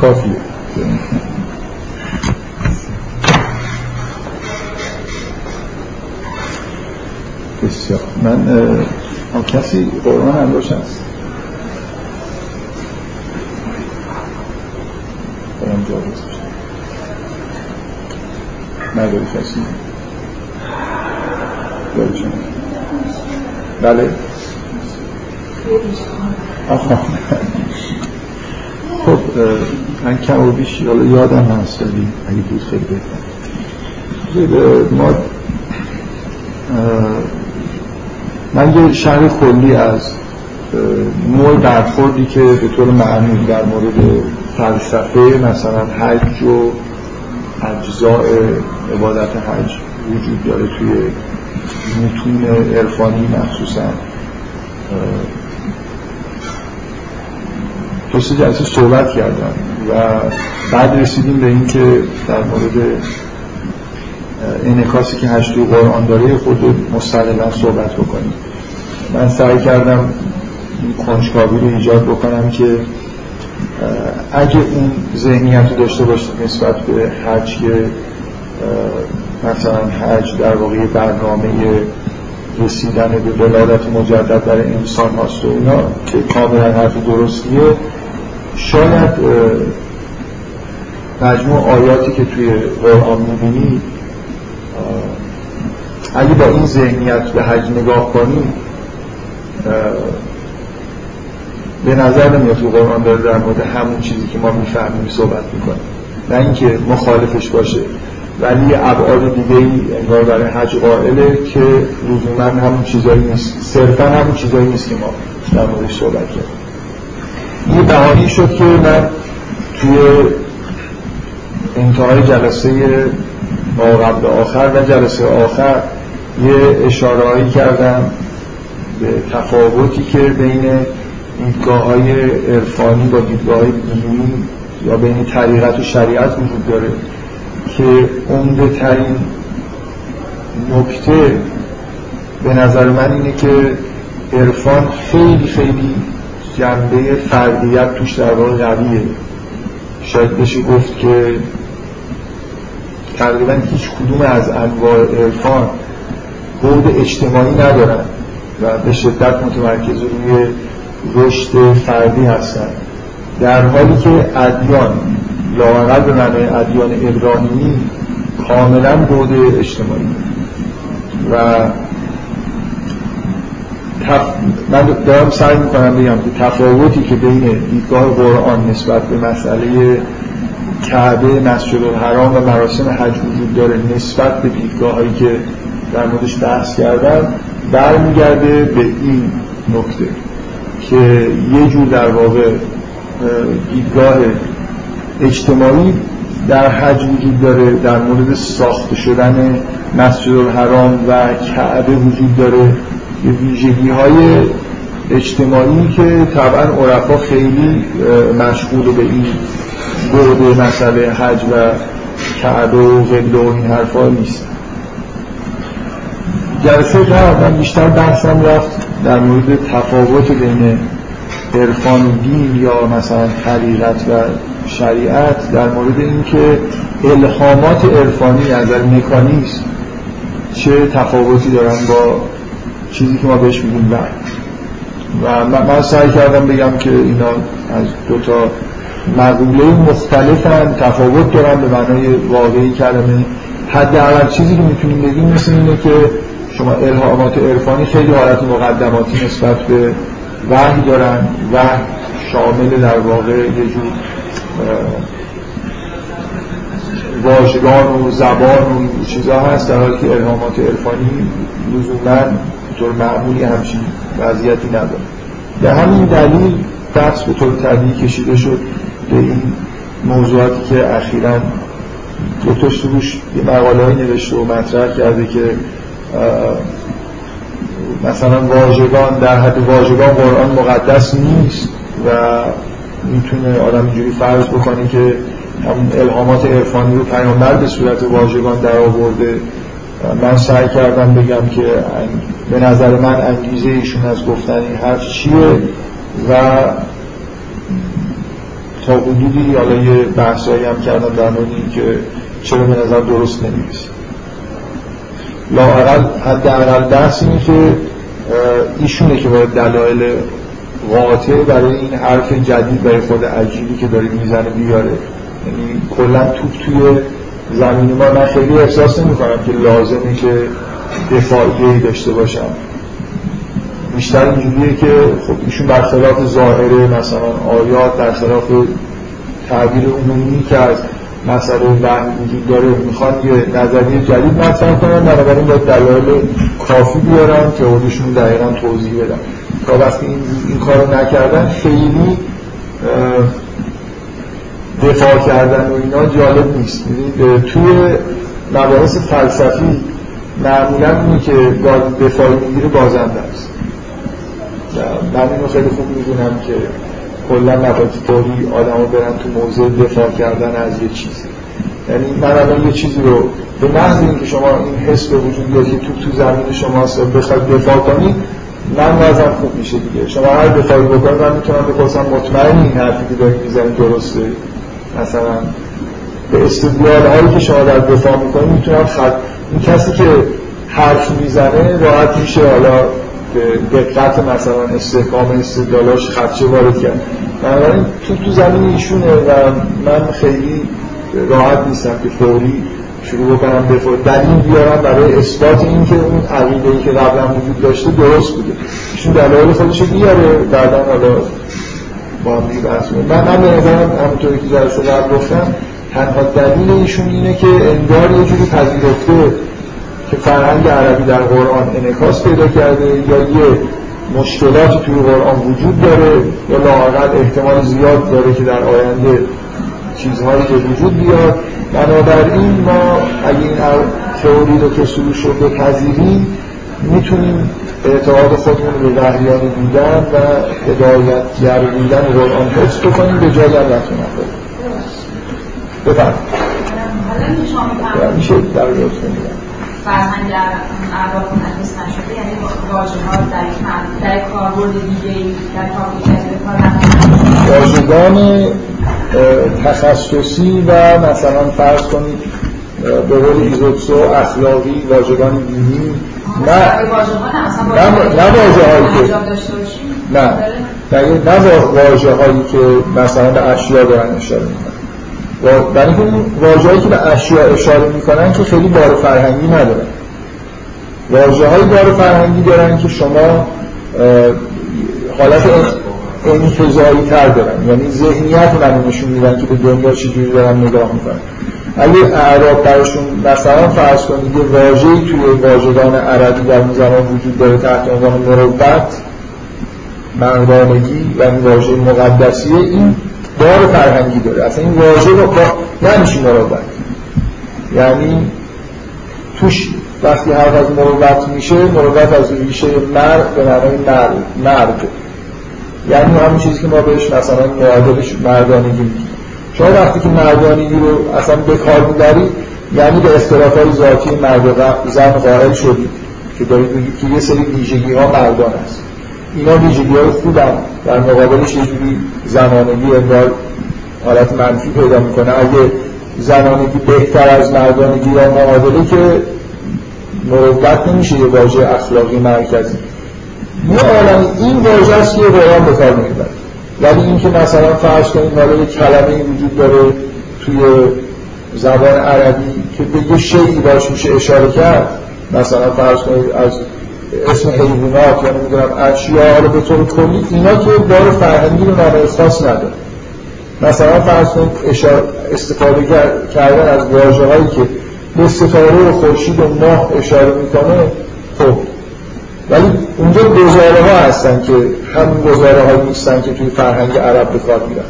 کافیه. بسیار. من کسی قرآن هم روش هست برم جا نداری کسی؟ داری بله. خب من کم و بیش یادم هست ولی اگه بود خیلی بهتر. ما من یه شرح کلی از نوع برخوردی که به طور معمول در مورد فلسفه مثلا حج و اجزاء عبادت حج وجود داره توی متون عرفانی مخصوصا. سه جلسه صحبت کردم و بعد رسیدیم به این که در مورد انعکاسی که هشت قرآن داره خود مستقلا صحبت بکنیم. من سعی کردم کنجکاوی رو ایجاد بکنم که اگه اون ذهنیت رو داشته باشه نسبت به حج که مثلا حج در واقع برنامه رسیدن به ولادت مجدد برای انسان هاست و اینا که کاملا حرف درستیه. شاید مجموع آیاتی که توی قرآن می‌بینی اگه با این ذهنیت به حج نگاه کنی به نظر نمیاد تو قرآن داره در مورد همون چیزی که ما می‌فهمیم صحبت می‌کنیم نه اینکه مخالفش باشه ولی ابعاد دیگه ای انگار برای حج قائله که لزوما همون چیزایی نیست. صرفا همون چیزایی نیست که ما در موردش صحبت کردیم. یه بهانی شد که من توی انتهای جلسه ما قبل آخر و جلسه آخر یه اشاره کردم به تفاوتی که بین دیدگاه های عرفانی با دیدگاه های یا بین طریقت و شریعت وجود داره که عمده ترین نکته به نظر من اینه که عرفان خیلی خیلی جنبه فردیت توش در واقع قویه. شاید بشه گفت که تقریبا هیچ کدوم از انواع عرفان بود اجتماعی ندارن و به شدت متمرکز روی رشد فردی هستن. در حالی که ادیان لاقل به معنی ادیان ابراهیمی کاملا بود اجتماعی. و تف... من دارم سعی می‌کنم بگم که تفاوتی که بین دیدگاه قرآن نسبت به مسئله کعبه مسجد الحرام و مراسم حج وجود داره نسبت به دیدگاه هایی که در موردش بحث کردم برمیگرده به این نکته که یه جور در واقع دیدگاه اجتماعی در حج وجود داره در مورد ساخته شدن مسجد الحرام و کعبه وجود داره. یه ویژگی های اجتماعی که طبعا عرفا خیلی مشغول به این بعد مسئله حج و کعبه و قبله و این حرفا نیست. جلسه قبل من بیشتر بحثم رفت در مورد تفاوت بین عرفان و دین یا مثلا طریقت و شریعت در مورد اینکه الهامات عرفانی از مکانیزم چه تفاوتی دارن با چیزی که ما بهش میگیم و من سعی کردم بگم که اینا از دو تا مقوله مختلفن تفاوت دارن به معنای واقعی کلمه. حداقل چیزی که می‌تونیم بگیم مثل اینه که شما الهامات عرفانی خیلی حالت مقدماتی نسبت به وحی دارن. و شامل در واقع یه جور واژگان و زبان و چیزها هست در حالی که الهامات عرفانی لزوما طور معمولی همچین وضعیتی نداره. به همین دلیل بحث به طور طبیعی کشیده شد به این موضوعاتی که اخیرا دکتر سروش یه مقاله نوشته و مطرح کرده که مثلا واژگان در حد واژگان قرآن مقدس نیست و می‌تونه آدم اینجوری فرض بکنه که همون الهامات عرفانی رو پیامبر به صورت واژگان در آورده من سعی کردم بگم که به نظر من انگیزه ایشون از گفتن این حرف چیه و تا حدودی حالا یه بحثایی هم کردم در مورد که چرا به نظر درست نمی‌رسه. لاقل حداقل بحث اینه که ایشونه که باید دلایل قاطع برای این حرف جدید برای خود عجیبی که داره می‌زنه بیاره. یعنی کلا توپ توی زمین ما من خیلی احساس نمی کنم که لازمه که دفاعی داشته باشم. بیشتر اینجوریه که خب ایشون برخلاف ظاهره مثلا آیات در خلاف تعبیر عمومی که از مسئله وحی وجود داره می‌خوان یه نظریه جدید مطرح کنن بنابراین باید دلایل کافی بیارن خودشون دقیقا توضیح بدن. تا وقتی این, این کارو نکردن خیلی دفاع کردن و اینا جالب نیست. توی مباحث فلسفی معمولا اینه که دفاعی می‌گیره بازنده است من اینو خیلی خوب می‌دونم که کلا مباحث طوری آدم برن تو موضع دفاع کردن از یه چیزی. یعنی من الان یه چیزی رو به محض اینکه شما این حس به وجود بیاد که تو تو زمین شما بخواید دفاع کنید من وضعم خوب میشه دیگه. شما هر دفاعی بکنید من می‌تونم بپرسم مطمئن این حرفی که دارید می‌زنید درسته؟ مثلا به استدلال هایی که شما در دفاع می‌کنید می‌تونم خط این کسی که حرف می‌زنه راحت میشه حالا به دقت مثلا استحکام استدلالاش خدشه وارد کرد. بنابراین تو تو زمین ایشونه و من خیلی راحت نیستم که فوری شروع بکنم دفاع دلیل بیارم برای اثبات این که اون عقیده ای که قبلا وجود داشته درست بوده. ایشون دلایل خودش بیاره بعدا حالا با هم بحث من من به نظرم همونطوری که جلسه قبل گفتم تنها دلیل ایشون اینه که انگار یه جوری پذیرفته که فرهنگ عربی در قرآن انعکاس پیدا کرده یا یه مشکلاتی توی قرآن وجود داره یا لااقل احتمال زیاد داره که در آینده چیزهایی به وجود بیاد. بنابراین ما اگه این تئوری رو که سروش رو بپذیریم می‌تونیم اعتقاد خودمون به وحیانی بودن و هدایتگر بودن قرآن حفظ بکنیم به جای هم رفتون بفرم میشه در فرهنگ نجس نشده یعنی واژه ها در در کاربرد دیگه در واژگان تخصصی و مثلا فرض کنید به قول ایزوتسو اخلاقی واژگان دینی. نه. نه واژه هایی که نه. نه واژه هایی که مثلا به اشیا دارن اشاره می‌کنن. برای اینکه اون واژه‌ای که به اشیاء اشاره می‌کنن که خیلی بار فرهنگی ندارن. واژه های بار فرهنگی دارن که شما حالت انتظایی تر دارن. یعنی ذهنیت من نشون میدن که به دنیا چجوری دارن نگاه می‌کنن. اگه اعراب براشون مثلا فرض کنید یه واژه‌ای توی واژگان عربی در اون زمان وجود داره تحت عنوان مروت مردانگی و این واژه مقدسیه این بار فرهنگی داره. اصلا این واژه رو نمیشه مروت یعنی توش وقتی حرف از مروت میشه مروت از ریشه مرد به معنای مرد یعنی همون چیزی که ما بهش مثلا معادلش مردانگی میگیم. شما وقتی که مردانگی رو اصلا به کار می‌برید یعنی به های ذاتی مرد زن قائل شدید که دارید بگید که یه سری ویژگی ها مردان است. اینا ویژگی های خوبن در مقابلش یه جوری زنانگی انگار حالت منفی پیدا می‌کنه. اگه زنانگی بهتر از مردانگی یا معادله که مروت نمیشه یه واژه اخلاقی مرکزی. یه عالم این واژه است که قرآن به کار می‌بره ولی اینکه مثلا فرض کنید حالا یه کلمه وجود داره توی زبان عربی که به یه شیعی باش میشه اشاره کرد مثلا فرض کنید از اسم حیوانات یا نمی‌دونم اشیا رو به طور کلی اینا که بار فرهنگی رو معنی خاص نداره. مثلا فرض کنید استفاده کردن از واژه هایی که به ستاره و خورشید و ماه اشاره می‌کنه خب. ولی اونجا گزاره ها هستن که همون گزاره هایی نیستن که توی فرهنگ عرب به کار میرن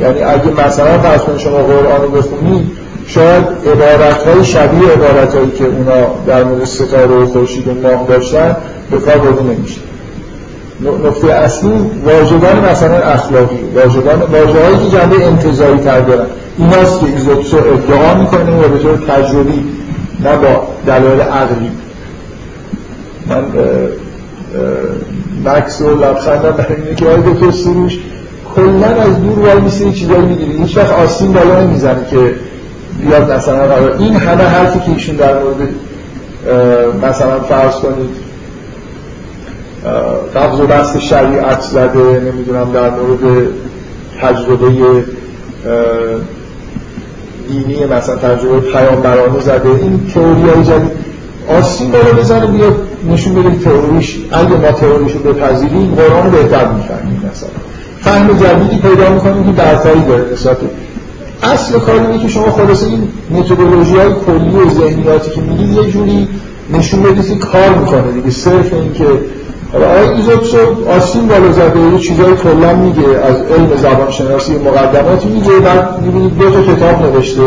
یعنی اگه مثلا فرض کنید شما قرآن رو بخونید شاید عبارت های شبیه عبارت هایی که اونا در مورد ستاره و خورشید و ماه داشتن به کار برده نمیشه. نقطه اصلی واژگان مثلا اخلاقی واژگان واژه‌هایی که جنبه انتزاعی تر دارن. ایناست که ایزوتسو ادعا می‌کنه و به طور تجربی نه با دلایل عقلی. من مکس و لبخندم برای اینه که آقای دکتر سروش کلا از دور وای میسه چیزایی می‌گیری هیچ وقت آستین بالا نمی‌زنه که بیاد مثلا این همه حرفی که ایشون در مورد مثلا فرض کنید قبض و بست شریعت زده نمی‌دونم در مورد تجربه دینی مثلا تجربه پیامبرانه زده. این تئوری های جدید آسین بالا بزنه بیاد نشون بده تئوریش اگه ما تئوریش رو بپذیریم قرآن رو بهتر می‌فهمیم مثلا. فهم جدیدی پیدا می‌کنیم که برتری داره نسبت اصل کار اینه که شما خلاصه این متدولوژی های کلی و ذهنیاتی که میگید یه جوری نشون بدید کار می‌کنه دیگه صرف این که حالا آقای ایزوتسو آسین بالا زده یه چیزای کلا میگه از علم زبان شناسی مقدماتی میگه بعد می‌بینید دو تا کتاب نوشته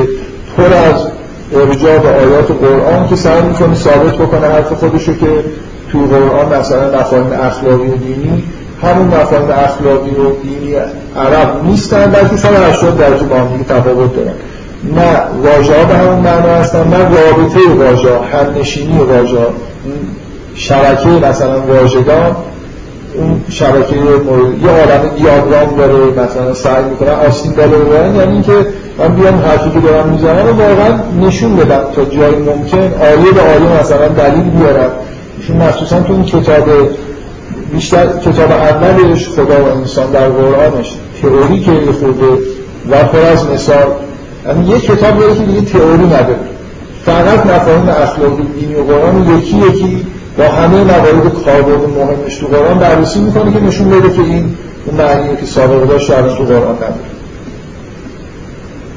پر از ارجاع به آیات قرآن که سعی می‌کنه ثابت بکنه حرف خودشو که تو قرآن مثلا مفاهیم اخلاقی و دینی همون مفاهیم اخلاقی و دینی عرب نیستن بلکه 180 درجه با هم تفاوت دارن. نه واژه ها به همون معنا هستن نه رابطه واژه هم نشینی واژه شبکه مثلا واژگان اون شبکه مورد یه عالم دیاگرام داره مثلا سعی می‌کنن آستین بالا ببرن یعنی اینکه من بیام حرفی که دارم می‌زنم و واقعا نشون بدم تا جایی ممکن. آیه به آیه مثلا دلیل بیارم. ایشون مخصوصا تو اون کتاب بیشتر کتاب اولش خدا و انسان در قرآنش تئوری که خورده و پر از مثال. یعنی یه کتاب داره که دیگه تئوری نداره. فقط مفاهیم اخلاقی دینی و قرآن یکی یکی با همه موارد کاربرد مهمش تو قرآن بررسی می‌کنه که نشون بده که این اون معنیه که سابقه داشت الان تو قرآن نداره.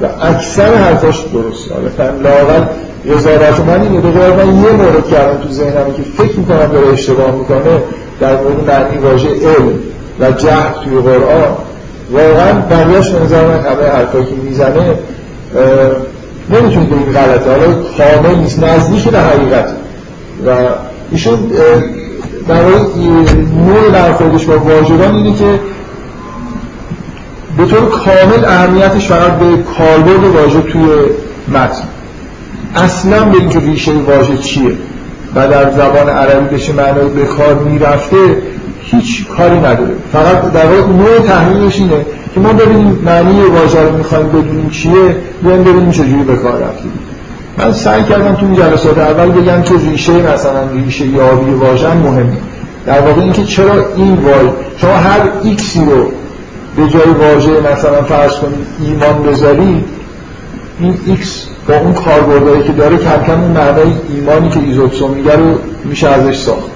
و اکثر حرفاش درست حالا لاغل رضایت من اینه به من یه مورد کردم تو ذهنم که فکر می‌کنم داره اشتباه می‌کنه در مورد معنی واژه علم و جهل توی قرآن. واقعا بقیهش به نظر من همه حرفایی که می‌زنه نمی‌تونید این غلطه. حالا کامل نیست نزدیک به حقیقت. و ایشون در نوع برخوردش با واژگان اینه که به طور کامل اهمیتش فقط به کاربرد واژه توی متن اصلا به اینکه ریشه واژه چیه؟ و در زبان عربی بشه معنای به کار می‌رفته هیچ کاری نداره. فقط در واقع نوع تحلیلش اینه که ما ببینیم معنی واژه رو می‌خوایم بدونیم چیه بیایم ببینیم چجوری به کار رفتیم. من سعی کردم تو این جلسات اول بگم که ریشه مثلا ریشه یابی واژه مهمه. در واقع اینکه چرا این وای شما هر ایکسی رو به جای واژه مثلا فرض کنید ایمان بذاری این ایکس با اون کاربردهایی که داره کم کم اون معنای ایمانی که ایزوتسو میگه رو میشه ازش ساخت.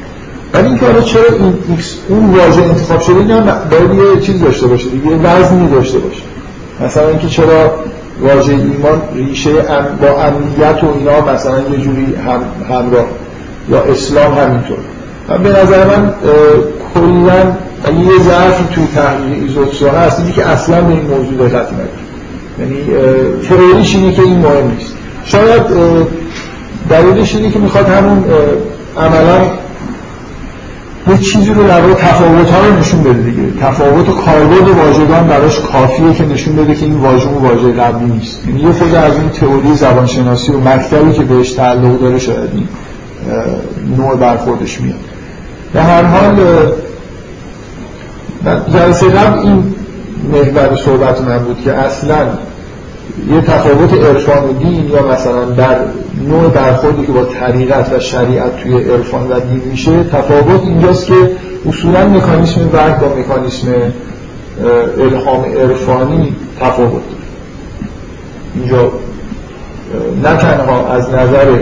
ولی اینکه چرا این اون واژه انتخاب شده اینا باید یه چیز داشته باشه دیگه وزنی داشته باشه. مثلا اینکه چرا واژه ایمان ریشه ام با امنیت و اینا مثلا یه جوری هم همراه یا اسلام همینطور. و به نظر من کلا یه ضعفی توی تحلیل ایزوتسو هست اینی که اصلا به این موضوع دقت نکنه یعنی تئوریش اینه که این مهم نیست. شاید دلیلش اینه که می‌خواد همون عملا یه چیزی رو در تفاوت ها رو نشون بده دیگه. تفاوت و کاربرد واژگان براش کافیه که نشون بده که این واژه و واژه قبلی نیست. یعنی یه خود از این تئوری زبانشناسی و مکتبی که بهش تعلق داره شاید این نوع برخوردش میاد. به هر حال جلسه قبل این محور صحبت من بود که اصلا یه تفاوت عرفان و دین یا مثلا در نوع برخوردی که با طریقت و شریعت توی عرفان و دین میشه تفاوت اینجاست که اصولا مکانیسم وحی با مکانیسم الهام عرفانی تفاوت. اینجا نه تنها از نظر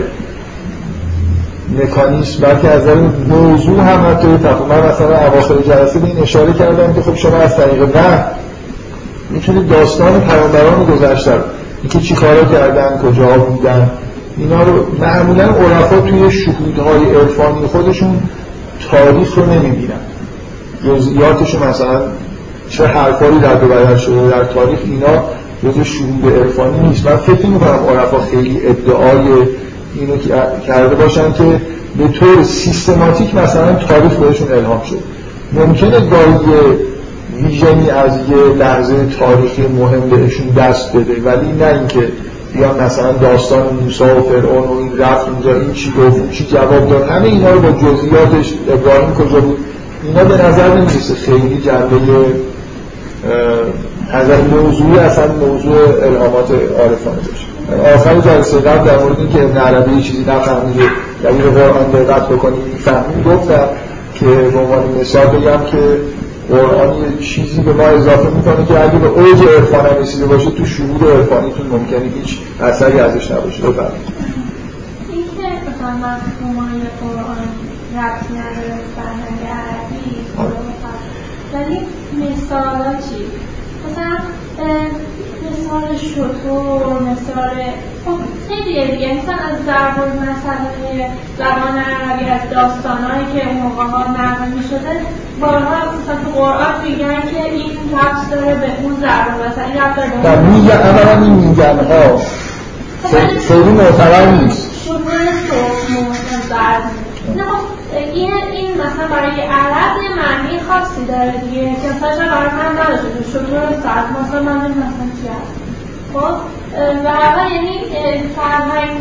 مکانیسم بلکه از نظر موضوع هم حتی تفاوت. من مثلا اواخر جلسه به این اشاره کردم که خب شما از طریق وحی می‌تونید داستان پیامبران گذشته اینکه چی کارا کردن کجا بودن. اینا رو معمولا عرفا توی شهودهای عرفانی خودشون تاریخ رو نمی‌بینن. جزئیاتش مثلا چه حرفایی در بدل شده در تاریخ اینا جزء شهود عرفانی نیست. من فکر می‌کنم عرفا خیلی ادعای اینو کرده باشن که به طور سیستماتیک مثلا تاریخ بهشون الهام شد ممکنه گاهی ویژنی از یه لحظه تاریخی مهم بهشون دست بده. ولی نه اینکه بیان مثلا داستان موسی و فرعون و این رفت اونجا این چی گفت چی جواب داد. همه اینا رو با جزئیاتش ابراهیم کجا بود؟ اینا به نظر نمی‌رسه. خیلی جنبه نظر موضوعی اصلا موضوع الهامات عارفانه باشه. آخر جلسه قبل در مورد اینکه ابن عربی چیزی نفهمیده دلیل قرآن دقت بکنیم. فهمیم گفتم که به عنوان مثال بگم که قرآن یه چیزی به ما اضافه می‌کنه که اگه به اوج عرفان رسیده باشه تو شهود عرفانیتون ممکنه هیچ اثری ازش نباشه. بفرمایید. ولی مثالا چی؟ مثلا مثال شطور مثال خب خیلی دیگه. مثلا از ضرب مسئله زبان عربی از داستانهایی که اون موقع ها نقل می شده بارها مثلا تو قرآن میگن که این ربط داره به اون ضرب مثلا این ربط داره میگن اولا این میگن ها خیلی معتبر نیست. شطور مثلا ضرب نه این این مثلا برای عرب یه معنی خاصی داره دیگه که مثلا برای من نداشته شطور ساعت مثلا من مثلا چی هست. خب؟ و اول یعنی فرهنگ.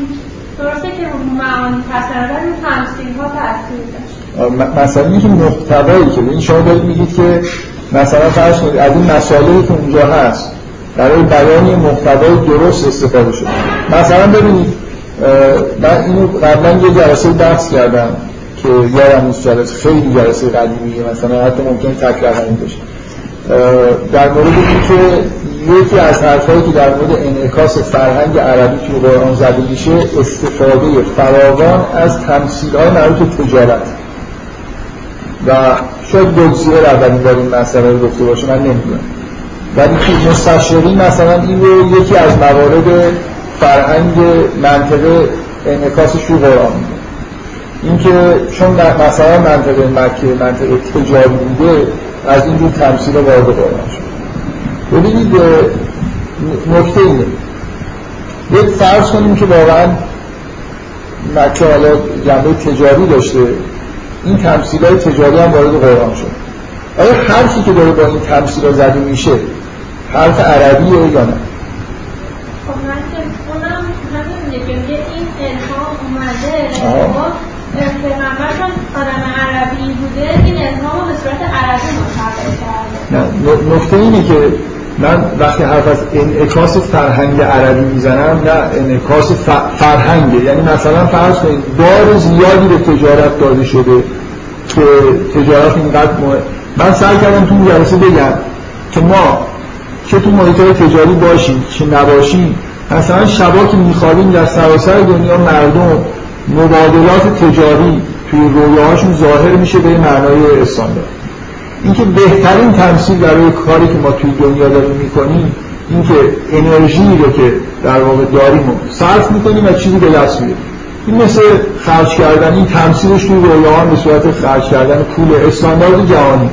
درسته که معانی داره رو تمثیل ها تاثیر مثلا اینکه محتوایی که این شما دارید میگید که مثلا فرض کنید از این مسائلی که اونجا هست برای بیان محتوای درست استفاده شده. مثلا ببینید من اینو قبلا یه جلسه بحث کردم. که یادم نیست جلسه خیلی جلسه قدیمیه مثلا حتی ممکن تکرار همین باشه در مورد اینکه یکی از حرفایی که در مورد انعکاس فرهنگ عربی توی قرآن زده میشه استفاده فراوان از تمثیل های مربوط تجارت. و شاید رو اولین بار این مسئله رو گفته باشه من نمی‌دونم. ولی که مستشرین مثلا این رو یکی از موارد فرهنگ منطقه انعکاسش توی قرآن میده. اینکه چون مثلا منطقه مکه منطقه تجاری بوده از اینجور تمثیل وارد قرآن شد. ببینید نکته اینه. یک فرض کنیم که واقعا مکه حالا جنبه تجاری داشته. این تمثیل های تجاری هم وارد قرآن شد. آیا حرفی که داره با این تمثیل ها زده میشه حرف عربیه یا نه؟ خب من که اونم میگه این اومده آدم عربی بوده. این به صورت عربی نه نکته اینه که من وقتی حرف از انعکاس فرهنگ عربی می‌زنم نه انعکاس فرهنگه. یعنی مثلا فرض کنید بار زیادی به تجارت داده شده که تجارت اینقدر مهم من سعی کردم تو جلسه بگم که ما که تو محیط تجاری باشیم که نباشیم مثلا شبا که میخوابیم در سراسر دنیا مردم مبادلات تجاری توی رویاهاشون ظاهر میشه به معنای استاندارد. اینکه بهترین تمثیل برای کاری که ما توی دنیا داریم می‌کنیم اینکه انرژی رو که در واقع داریم رو صرف می‌کنیم و چیزی به دست میاریم این مثل خرج کردن این تمثیلش توی رویاها به صورت خرج کردن پول استاندارد جهانی.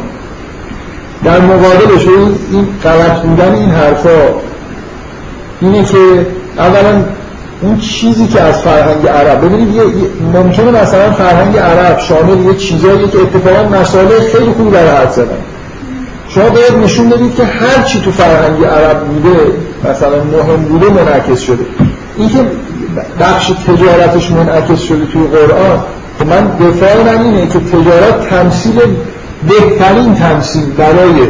در مقابلش این غلط بودن این حرفا اینه که اولا اون چیزی که از فرهنگ عرب ببینید ممکنه مثلا فرهنگ عرب شامل یه چیزایی که اتفاقا مسائل خیلی خوبی برای حرف زدن. شما باید نشون بدید که هر چی تو فرهنگ عرب بوده مثلا مهم بوده منعکس شده. اینکه بخش تجارتش منعکس شده توی قرآن که خب من دفاع من اینه که تجارت تمثیل بهترین تمثیل برای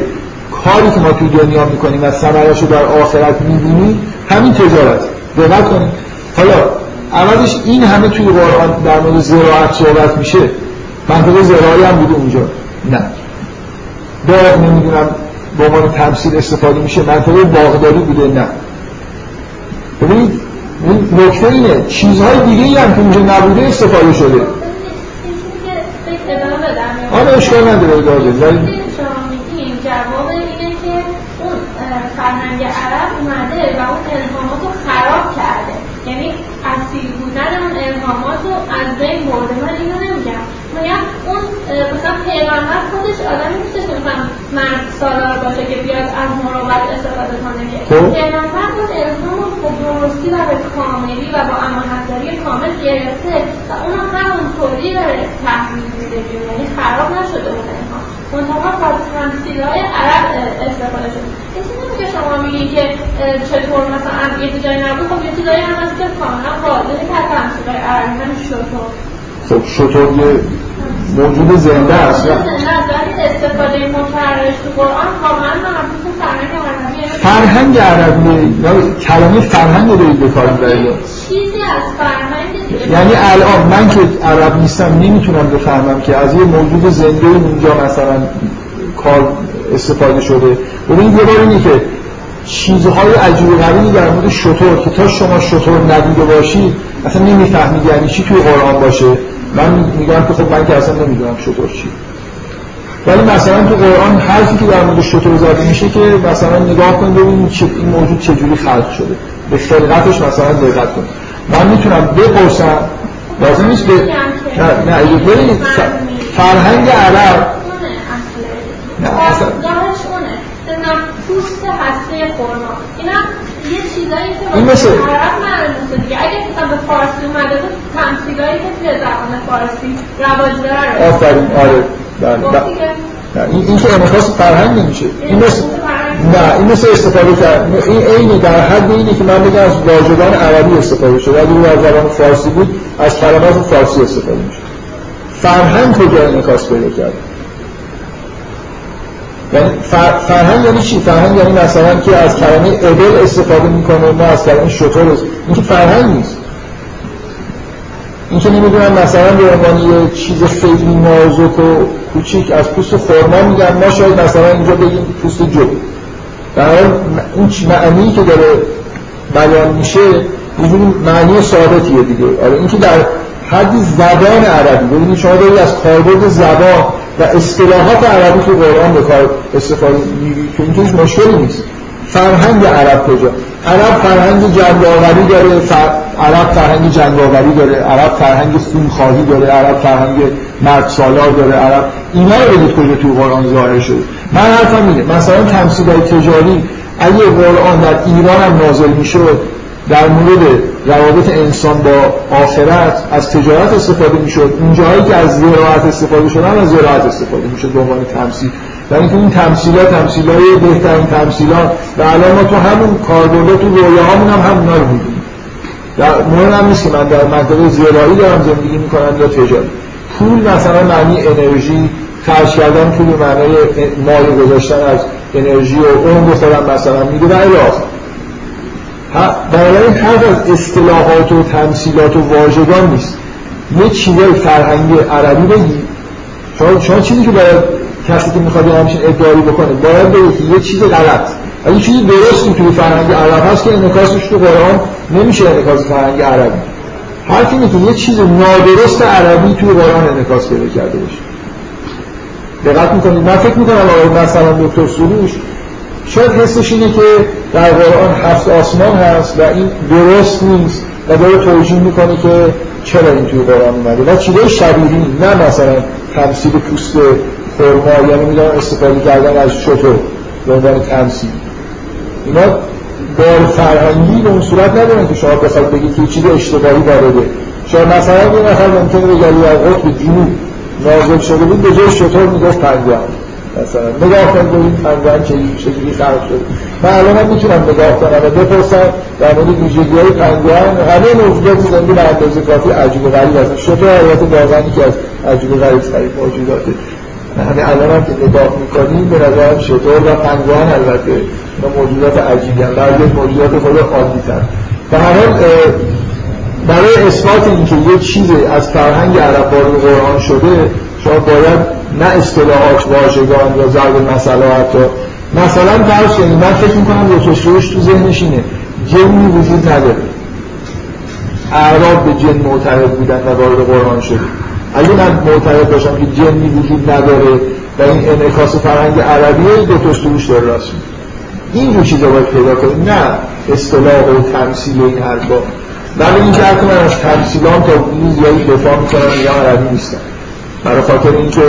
کاری که ما توی دنیا می‌کنیم و ثمرش رو در آخرت می‌بینیم همین تجارت. دقت کنید. حالا عوضش این همه توی قرآن در مورد زراعت صحبت میشه منطقه زراعی هم بوده اونجا. نه. باغ نمی‌دونم به عنوان تمثیل استفاده میشه منطقه باغداری بوده نه. ببینید این نکته اینه چیزهای دیگه ای هم که اونجا نبوده استفاده شده. آره اشکال نداره داره ولی جواب اینه که اون فرهنگ عرب اومده و اون الهامات رو خراب کرده یعنی اصیل بودن اون الهامات رو از بین برده. من اینو نمیگم. میگم اون مثلا پیغمبر خودش آدمی نیستش که مثلا مرد سالار باشه که بیاد از مراقبت استفاده کنه. که. پیغمبر اون الهام رو با درستی و به کاملی و با امانتداری کامل گرفته و اون همونطوری داره تحمیل میده. یعنی خراب نشده اون الهام منتها با تمثیلهای عرب استفاده شده. که شما میگی که چطور مثلا یه جایی نبود. خب یه چیزایی هم هست که کاملا واضحه که تمثیل عربی هم شطور. خب شطور موجود زنده است. استفاده مکررش تو قرآن به فرهنگ عربی. کلمه فرهنگ رو دارید به کار چیزی از فرهنگ یعنی الان من که عرب نیستم نمی‌تونم بفهمم که از یه موجود زنده اینجا مثلا کار استفاده شده. ببینید یه بار اینه که چیزهای عجیب و غریبی در مورد شطور که تا شما شطور ندیده باشید اصلا نمی‌فهمید یعنی چی توی قرآن باشه. من میگم که خب من که اصلا نمی‌دونم شطور چی. ولی مثلا تو قرآن حرفی که در مورد شطور زده میشه که مثلا نگاه کن ببینید این موجود چجوری خلق شده. به خلقتش مثلا دقت کن. من می‌تونم بپرسم. لازم نیست به نه نه فرهنگ عرب نه اصلا پوست هسته خورما اینا یه چیزایی که این مثل فارسی اومده بود تمثیلایی که توی زبان فارسی رواج داره آفرین. آره. بله. نه این این که انعکاس فرهنگ نمیشه. این مثل نه این مثل استفاده کرد این عین در حد اینه که من بگم از واژگان عربی استفاده شده. اگه در زبان فارسی بود از کلمات فارسی استفاده میشه فرهنگ کجا انعکاس پیدا کرد؟ یعنی فرهنگ یعنی چی؟ فرهنگ یعنی مثلا که از کلمه ابل استفاده می‌کنه نه از کلمه شطور این که فرهنگ نیست. این که نمی‌دونم مثلا به عنوان یه چیز خیلی نازک و کوچیک از پوست خورما میگن ما شاید مثلا اینجا بگیم پوست جو. در اون معنی که داره بیان میشه یه معنی ثابتیه دیگه. آره این که در حدی زبان عربی ببینید شما دارید از کاربرد زبان و اصطلاحات عربی تو قرآن به کار استفاده میگی که این هیچ مشکلی نیست. فرهنگ عرب کجا؟ عرب فرهنگ جنگاوری داره فر... عرب فرهنگ جنگاوری داره عرب فرهنگ خونخواهی داره عرب فرهنگ مرد سالار داره عرب اینا رو بدید کجا تو قرآن ظاهر شده. من حرفم اینه مثلا تمثیل تجاری اگه قرآن در ایران هم نازل می‌شد در مورد روابط انسان با آخرت از تجارت استفاده می‌شد. اونجاهایی که از زراعت استفاده شدن از زراعت استفاده می‌شد به عنوان تمثیل. در اینکه این تمثیلات تمثیلای بهترین تمثیلات و الان ما تو همون کاربرد تو رویاهامون هم همونا رو می‌دونیم در مهم هم نیست که من در منطقه زراعی دارم زندگی می‌کنم یا تجاری. پول مثلا معنی انرژی خرج کردن پول معنای مایه گذاشتن از انرژی و اون خودم مثلا میگه و بنابراین حرف از اصطلاحات و تمثیلات و واژگان نیست. یه چیزای فرهنگی عربی بگی. شما, شما چیزی که باید کسی که می‌خواد همچین ادعایی بکنه باید بگه یه چیز غلط. اگه چیزی درستی توی فرهنگ عرب هست که انعکاسش تو قرآن نمیشه انعکاس فرهنگ عربی. حرف اینه که یه چیز نادرست عربی توی قرآن انعکاس پیدا کرده باشه. دقت می‌کنید. من فکر می‌کنم آقای مثلا دکتر سروش شاید حسش اینه که در قرآن هفت آسمان هست و این درست نیست و داره توجیه می‌کنه که چرا این توی قرآن اومده و چیزای شبیهی نه مثلا تمثیل پوست خورما یعنی می‌دونم استفاده کردن از شطور به عنوان تمثیل. اینا بار فرهنگی به اون صورت ندارن که شما بخواید بگید که چیز اشتباهی وارده شما مثلا یه نفر ممکنه بگه در قطب جنوب نازل شده بود به جای شطور می‌گفت پنگوان مثلا نگاه کن ببین پنگوان چجوری خلق شده من الان هم می‌تونم نگاه کنم و بپرسم در مورد ویژگی های پنگوان همه موجودات زنده به اندازه کافی عجیب و غریب هستن شطور حیات واقعا که از عجیب و غریب ترین موجوداته. همه الان هم که نگاه می‌کنیم به نظرم شطور و پنگوان البته. اینا موجودات عجیبی هم بعضی موجودات خود عادی تر به هر حال برای اثبات اینکه یه چیزی از فرهنگ عرب وارد قرآن شده شما باید نه اصطلاحات واژگان یا ضرب مسئله حتی مثلا فرض کنید من فکر می‌کنم سروش تو ذهنش اینه. جنی وجود نداره. اعراب به جن معترض بودن و وارد قرآن شده اگه من معترض باشم که جنی وجود نداره و این انعکاس فرهنگ عربیه دو تا سروش داره راست این چیزا باید پیدا کنیم. نه اصطلاح و تمثیل این حرفا. ولی این که من از تمثیلان تا زیادی دفاع می‌کنم یا عربی نیستم برای خاطر اینکه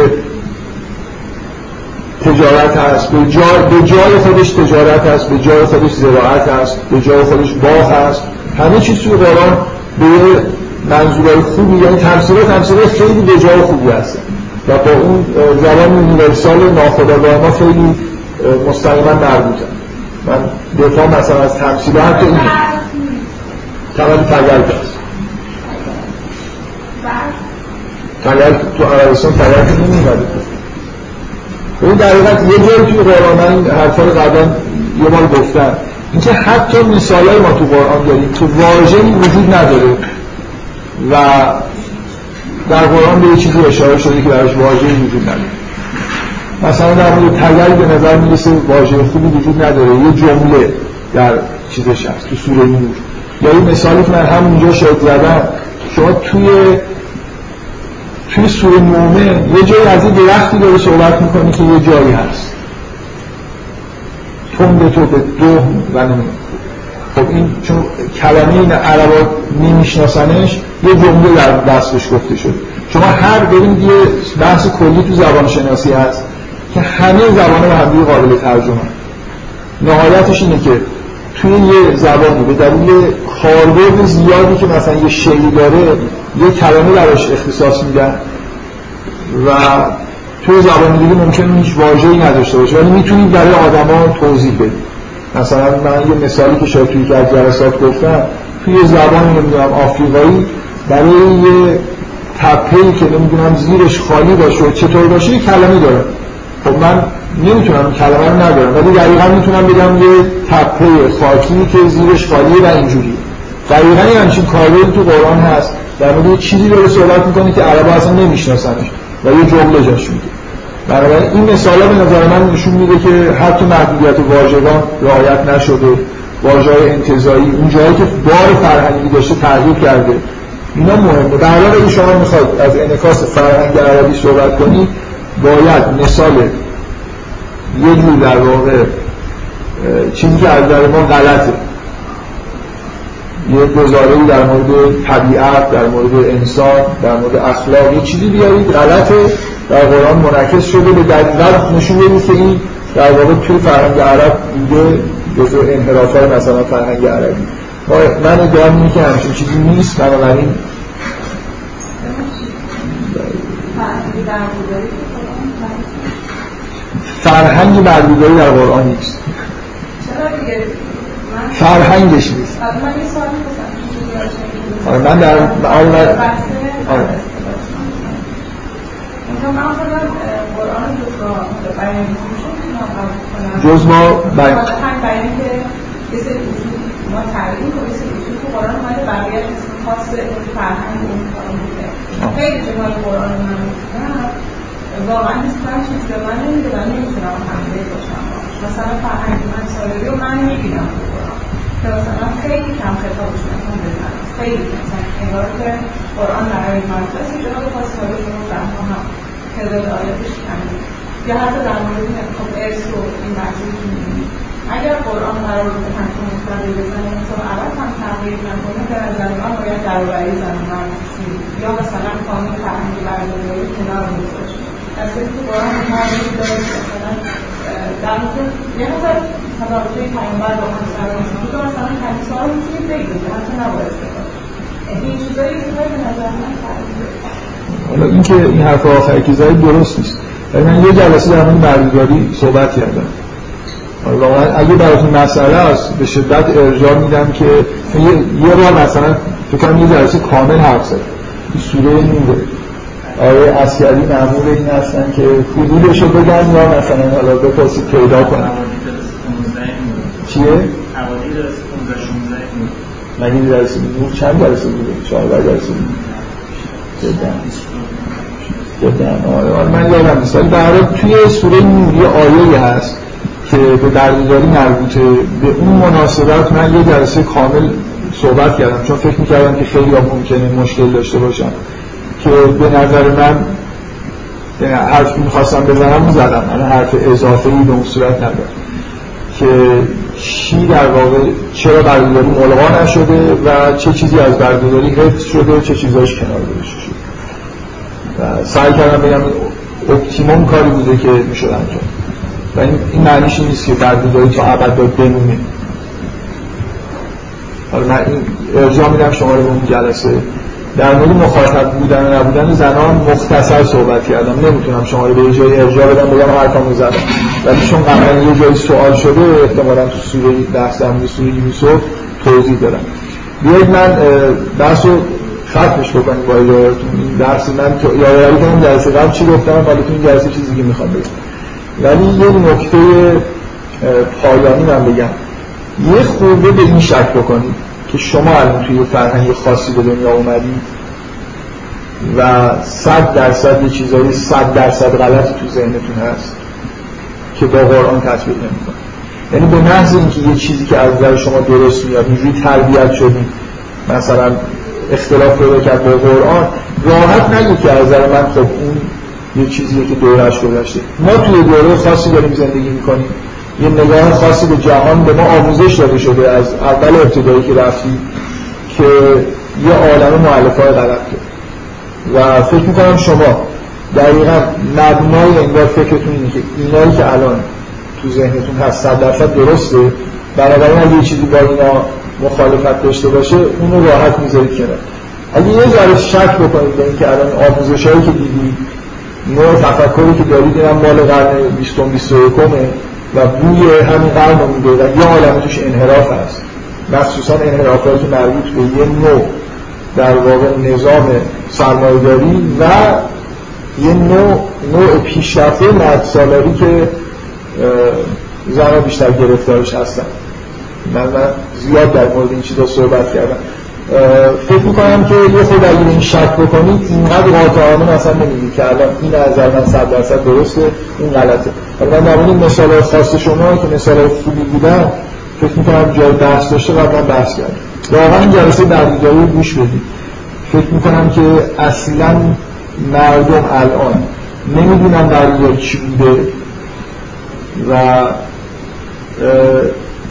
تجارت هست به جای, به جای خودش تجارت هست به جای خودش زراعت هست به جای خودش باغ هست. همه چیز توی قرآن به منظورهای خوبی یعنی تمثیل تمثیل خیلی به جای خوبی هست و با اون زبان یونیورسال ما خیلی مستقیما مربوطه. من دفاع مثلا از تمثیل حتی این تمام تگرگ هست تگرگ تو عربستان تگرگ نمیمده اون در حقیقت یه جایی توی قرآن من حرفا رو قبلا یه بار گفتم اینکه حتی مثال ما تو قرآن داریم که واژه‌ای وجود نداره و در قرآن به یه چیزی اشاره شده که براش واژه‌ای وجود نداره. مثلا در مورد تگری به نظر می‌رسه واژه خوبی وجود نداره. یه جمله در چیزش هست تو سوره نور. یا این مثالی که من همونجا شاید زدم. شما توی توی سوره مومن یه جایی از این درختی داره صحبت می‌کنی که یه جایی هست. تند تو به دو و خب این چون کلمه این عربا نمیشناسنش یه جمله در دستش گفته شد. شما هر ببینید یه بحث کلی تو زبان شناسی هست که همه زبان به همدیگه قابل ترجمه. نهایتش اینه که توی یه زبانی به دلیل کاربرد زیادی که مثلا یه شیعی داره یه کلمه براش اختصاص میدن و توی زبان دیگه ممکن هیچ واژه‌ای نداشته باشه ولی می‌تونید برای آدما توضیح بدید. مثلا من یه مثالی که شاید توی از جلسات گفتم توی یه زبانی نمی‌دونم آفریقایی برای یه تپهی که نمی‌دونم زیرش خالی باشه و چطور باشه یه کلمه داره خب من نمی‌تونم کلمه رو ندارم ولی دقیقا می‌تونم بگم یه تپه خاکی که زیرش خالیه و اینجوری دقیقا یه همچین کاربردی تو قرآن هست. در مورد چیزی داره صحبت می‌کنه که عربا اصلا نمیشناسنش و یه جمله جاش میده. بنابراین این مثال به نظر من نشون میده که حتی محدودیت واژگان رعایت نشده واژه انتظایی اون جایی که بار فرهنگی داشته تغییر کرده اینا مهمه. در حال اگه شما می‌خواید از انعکاس فرهنگ عربی صحبت کنید باید مثال یه جور در واقع چیزی که از در ما غلطه. یه گزاره در مورد طبیعت در مورد انسان در مورد اخلاق یه چیزی بیارید. غلطه. در قرآن منعکس شده به دلیل نشون بدید که این در واقع توی فرهنگ عرب بوده جزء انحراف های مثلا فرهنگ عربی. من ادعا اینه که همچین چیزی نیست. بنابراین فرهنگ برگزاری در قرآن نیست. فرهنگش نیست. آره من در آره آره جز ما من واقعا هیچ چیز به من نمیده و نمی‌تونم حمله باشم. مثلا فرهنگ من سالری و من می‌بینم. که مثلا خیلی کم خطابش نکن بزنم خیلی مثلا انگار که قرآن برای مجلس جواب خاص حالا شما فهمها هم تعداد آیاتش کمی یا حتی در مورد خب این موضوع که اگر قرآن قرار بود همچون مستقل بزنه تو عوض هم تغییر نکنه به نظر من باید درباره زن یا مثلا قانون فرهنگی برداری کنار قرآن داره مثلا در مورد یه نظر نباید بکنید این حالا اینکه این حرف آخری که زدید درست نیست. ولی من یه جلسه در مورد بردهداری صحبت کردم. واقعا اگه براتون مسئله است به شدت ارجاع میدم که یه بار مثلا فکر کنم یه جلسه کامل حرف زد. سوره نوره. آره اسکری معمول این هستن که حدودش رو بگن یا مثلا حالا بپرسید پیدا کنن. چیه؟ مگه این جلسه نور چند جلسه بوده؟ چهارده جلسه بوده. جدا آره آره من یادم ولی در توی سوره نور یه آیه هست که به دردداری مربوطه. به اون مناسبت من یه جلسه کامل صحبت کردم چون فکر می‌کردم که خیلی ممکنه مشکل داشته باشم. که به نظر من یعنی حرف می‌خواستم بزنم زدم. من حرف اضافه ای به اون صورت ندارم. که چی در واقع چرا بردهداری ملغا نشده و چه چیزی از بردهداری حفظ شده و چه چیزاش کنار گذاشته شده. و سعی کردم بگم اپتیموم کاری بوده که می‌شد انجام. و این معنیش نیست که بردهداری تا ابد باید بمونه. حالا من این ارجاع میدم شما رو به اون جلسه. در مورد مخاطب بودن و نبودن زنان مختصر صحبت کردم. نمی‌تونم شما رو به جای ارجاع بدم بگم حرفمو زدم. ولی چون قبلا یه جایی سوال شده احتمالا تو سوره درس در سوره یوسف توضیح دارم بیایید من بحث رو ختمش بکنیم با این درس من یادآوری کنم جلسه قبل چی گفتم ولی تو این چیزی که می‌خوام بگم. ولی یه نکته پایانی من بگم. یه خورده به این شک بکنید. که شما الان توی فرهنگ خاصی به دنیا اومدید و صد درصد یه چیزایی صد درصد غلط تو ذهنتون هست که با قرآن تطبیق نمی‌کنه. یعنی به محض اینکه یه چیزی که از نظر شما درست میاد اینجوری تربیت شدید مثلا اختلاف پیدا کرد با قرآن راحت نگید که از نظر من خب اون یه چیزیه که دورش گذشته. ما توی دوره خاصی داریم زندگی می‌کنیم. یه نگاه خاصی به جهان به ما آموزش داده شده از اول ابتدایی که رفتیم که یه عالم معلفه های غلط و فکر می‌کنم شما دقیقا مبنای انگار فکرتون اینه که اینایی که الان تو ذهنتون هست صد درصد درسته بنابراین اگه یه چیزی با اینا مخالفت داشته باشه اون رو راحت می‌ذارید کنار. اگه یه ذره شک بکنید به اینکه الان آموزش هایی که دیدید نوع تفکری که دارید اینم مال قرن 20 21 و بوی همین قرن رو میده و یه عالم توش انحراف هست. مخصوصا انحرافات مربوط به یه نوع در واقع نظام سرمایه‌داری و یه نوع, نوع پیشرفته مرد سالاری که زنها بیشتر گرفتارش هستن. من, من زیاد در مورد این چیزا صحبت کردم. فکر می‌کنم که یه خود اگه این شک بکنید اینقدر قاطعانه مثلا نمی‌دید که الان این نظر من صد درصد درسته این غلطه. من در مورد مثال خاص شما که مثال خوبی بودن فکر می‌کنم جای بحث داشته قبلا بحث کردم. واقعا این جلسه بردیداری گوش بدید. فکر می‌کنم که اصلا مردم الان نمی‌دونن بردیداری چی بوده و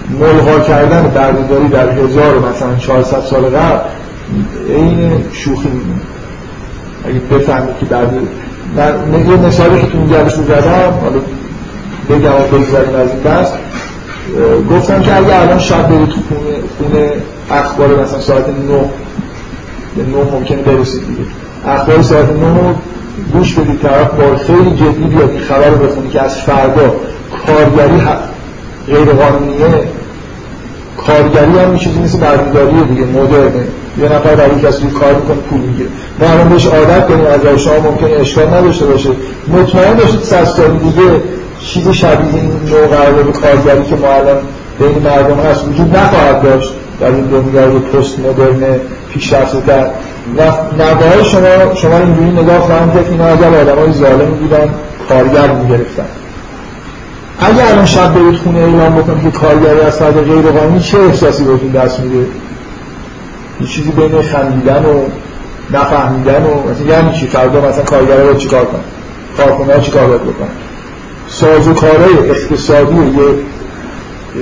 ملغا کردن بردهداری در هزار مثلا 400 سال قبل این شوخی میمونه. اگه بفهمید که بعد من یه مثالی که تو این جلسه زدم حالا بگم و بگذاریم از این بس گفتم که اگه الان شب برید تو خونه, خونه اخبار مثلا ساعت 9 به 9 ممکنه برسید دیگه. اخبار ساعت 9 رو گوش بدید طرف با خیلی جدی بیاد این خبر رو بخونی که از فردا کارگری غیر قانونیه کارگری هم چیزی مثل بردهداری دیگه مدرنه. یه نفر برای کسی کار می‌کنه پول می‌گیره. ما الان بهش عادت کنیم از شما ممکنه اشکال نداشته باشه. مطمئن باشید صد دیگه چیز شبیه این نوع قرارداد کارگری که ما الان بین مردم هست وجود نخواهد داشت. در این دنیای پست مدرن پیشرفته در نگاه شما شما اینجوری نگاه خواهند که اینا اگر آدم های ظالم بودن کارگر می‌گرفتن. اگه الان شب برید خونه اعلام بکنید که کارگری از طرف غیر قانونی چه احساسی بهتون دست میده؟ یه چیزی بین خندیدن و نفهمیدن و مثلا یعنی چی؟ فردا مثلا کارگر رو چیکار کنن؟ کارخونه ها چیکار باید بکنن؟ سازوکارهای اقتصادی یه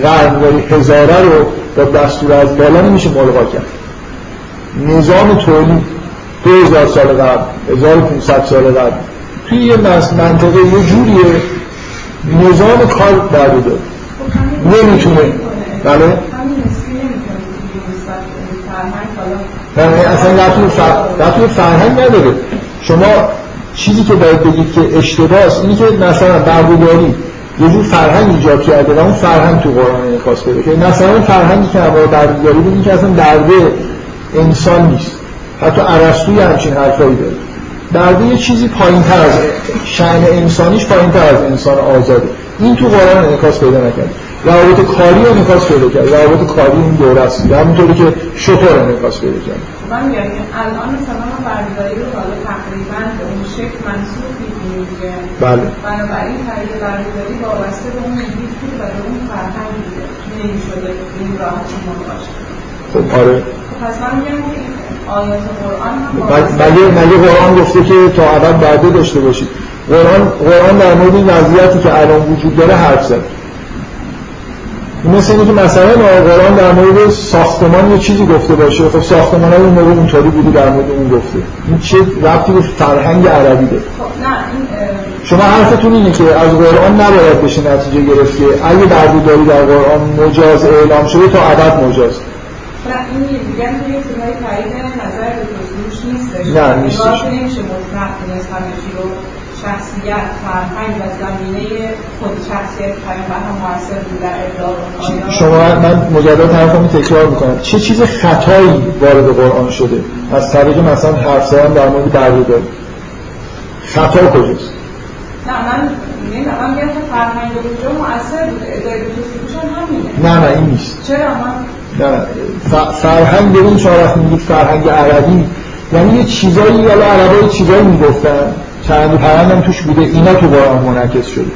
قرنگاری هزاره رو با دستور از بالا نمیشه ملغا کرد. نظام تولید هزار سال قبل 1500 سال قبل. توی یه منطقه یه جوریه. نظام کار برده نمی‌تونه. بله؟ نه اصلا توی فرهنگ نداره. شما چیزی که باید بگید که اشتباه است اینی که مثلا بردهداری یه جور فرهنگ ایجاد کرده و اون فرهنگ تو قرآن انعکاس پیدا که مثلا فرهنگی که همراه بردهداری بود که اصلا درده انسان نیست. حتی ارسطوی همچین حرفایی داره. درده یه چیزی پایین تر از شأن انسانیش پایین تر از انسان آزاده این تو قرآن انعکاس پیدا نکرد. روابط کاری انعکاس پیدا کرد. روابط کاری این دوره است. همونطوری که شطور انعکاس پیدا کرد. من میگم الان مثلا برداری رو حالا تقریبا به اون شکل منصوب می‌کنیم که بله. بنابراین خرید برداری وابسته به اون بود و به اون فرهنگ نمی‌شده این راه شما باشه. خب آره. مگه مگه قرآن گفته که تا ابد برده داشته باشید؟ قرآن قرآن در مورد این وضعیتی که الان وجود داره حرف زد. مثل اینکه مثلا قرآن در مورد ساختمان یه چیزی گفته باشه. خب ساختمان های اون موقع اونطوری بودی در مورد اون گفته. این چه ربطی به فرهنگ عربی داره؟ شما حرفتون اینه که از قرآن نباید بشه نتیجه گرفت که اگه داری در قرآن مجاز اعلام شده تا ابد مجاز. این دیگه نظر نیستش. نه نیستش نمیشه مطلق رو شخصیت فرهنگ و زمینه خود شخصیت پیامبر هم موثر بود در ابداع شما من مجدد حرفمو تکرار می‌کنم. چه چیز خطایی وارد قرآن شده؟ از طریق مثلا حرف زدن در مورد بردهداری خطا کجاست؟ نه من نمی‌دونم. من فرهنگ اونجا مؤثر اداره نه نه این نیست. چرا؟ نه فرهنگ ببین شما وقتی میگید فرهنگ عربی. یعنی یه چیزایی یا عربای چیزایی می‌گفتن. چند پرندم توش بوده. اینا تو قرآن منعکس شده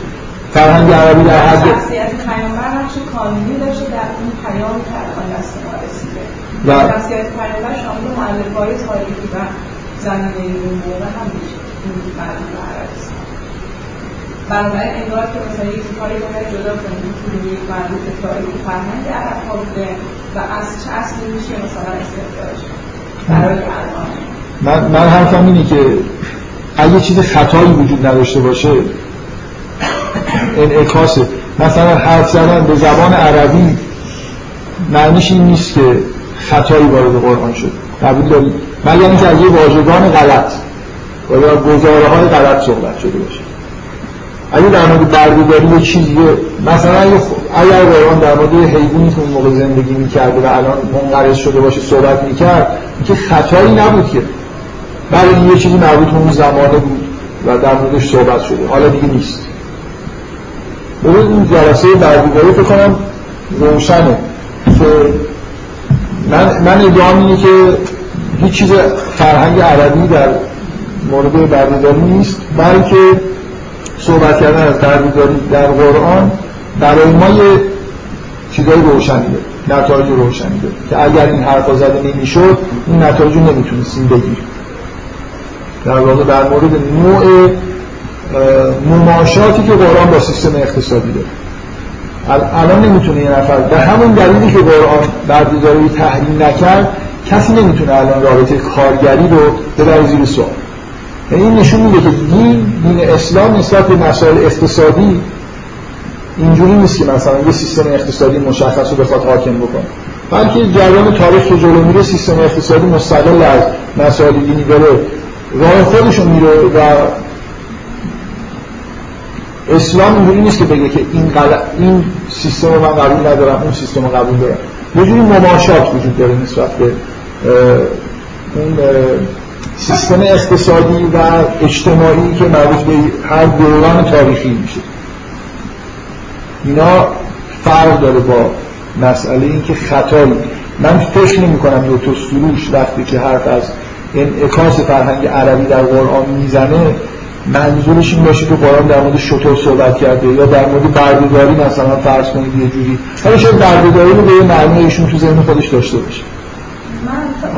فرهنگ عربی در حد شخصیت پیامبر نقش کانونی داشته در اون پیام الان دست ما رسیده. و شخصیت پیامبر شامل مؤلفه‌های تاریخی و زمینه اون موقع هم میشه. این بنابراین انگار که مثلا یک کاری باید جدا کنیم که یک مربوط تاریخ فرهنگ عرب ها بوده و از چه اصلی میشه مثلا استفاده برای من من حرفم اینه که اگه چیز خطایی وجود نداشته باشه انعکاسه. مثلا حرف زدن به زبان عربی معنیش این نیست که خطایی وارد قرآن شد. قبول دارید؟ مگر اینکه از یه واژگان غلط و یا گزاره های غلط صحبت شده باشه. اگه در مورد بردهداری یه چیزی مثلا اگر قرآن در مورد حیوانی که اون موقع زندگی می‌کرده و الان منقرض شده باشه صحبت می‌کرد که خطایی نبود که. بله یه چیزی مربوط به اون زمانه بود و در موردش صحبت شده. حالا دیگه نیست. ببین این جلسه بردهداری فکر کنم روشنه. که من, من ادعام اینه که هیچ چیز فرهنگ عربی در مورد بردهداری نیست. بلکه صحبت کردن از بردهداری در قرآن برای ما یه چیزای روشنی داره نتایج روشنی داره که اگر این حرفا زده نمی‌شد این نتایج رو نمی‌تونستیم بگیریم. در واقع در مورد نوع مماشاتی که قرآن با سیستم اقتصادی داره. الان نمی‌تونه یه نفر به همون دلیلی که قرآن بردهداری تحریم نکرد کسی نمی‌تونه الان رابطه کارگری رو ببره زیر سوال این نشون میده که دین دین اسلام نسبت به مسائل اقتصادی اینجوری نیست که مثلا یه سیستم اقتصادی مشخص رو بخواد حاکم بکنه. بلکه جریان تاریخ که جلو میره سیستم اقتصادی مستقل از مسائل دینی داره. راه خودشون میره و اسلام اینجوری نیست که بگه که این, این سیستم رو من قبول ندارم اون سیستم رو قبول دارم. یه جوری مماشات وجود داره نسبت به اون سیستم اقتصادی و اجتماعی که مربوط به هر دوران تاریخی میشه. اینا فرق داره با مسئله این که خطایی. من فکر نمی کنم دکتر سروش وقتی که حرف از انعکاس فرهنگ عربی در قرآن می‌زنه منظورش این باشه که قرآن در مورد شطور صحبت کرده یا در مورد بردهداری مثلا فرض کنید یه جوری. حالا شاید بردهداری رو به معنی ایشون تو ذهن خودش داشته باشه. من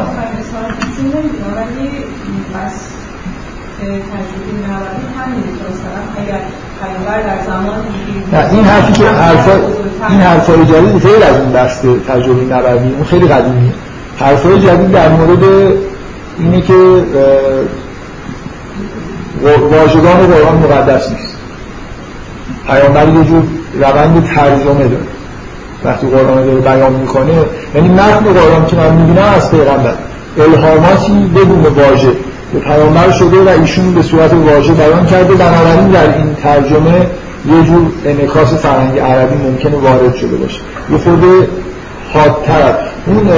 نه این حرفی که حرفا این حرفای جدید غیر از این دست تجربه نبوی اون خیلی قدیمیه. حرفای جدید در مورد اینه که واژگان قرآن مقدس نیست. پیامبر یه جور روند ترجمه داره. وقتی قرآن داره بیان می‌کنه یعنی متن قرآن که من می‌بینم از پیغمبر. الهاماتی بدون واژه به پیامبر شده و ایشون به صورت واژه بیان کرده. بنابراین در این ترجمه یه جور انعکاس فرهنگ عربی ممکنه وارد شده باشه. یه خورده حادتر. اون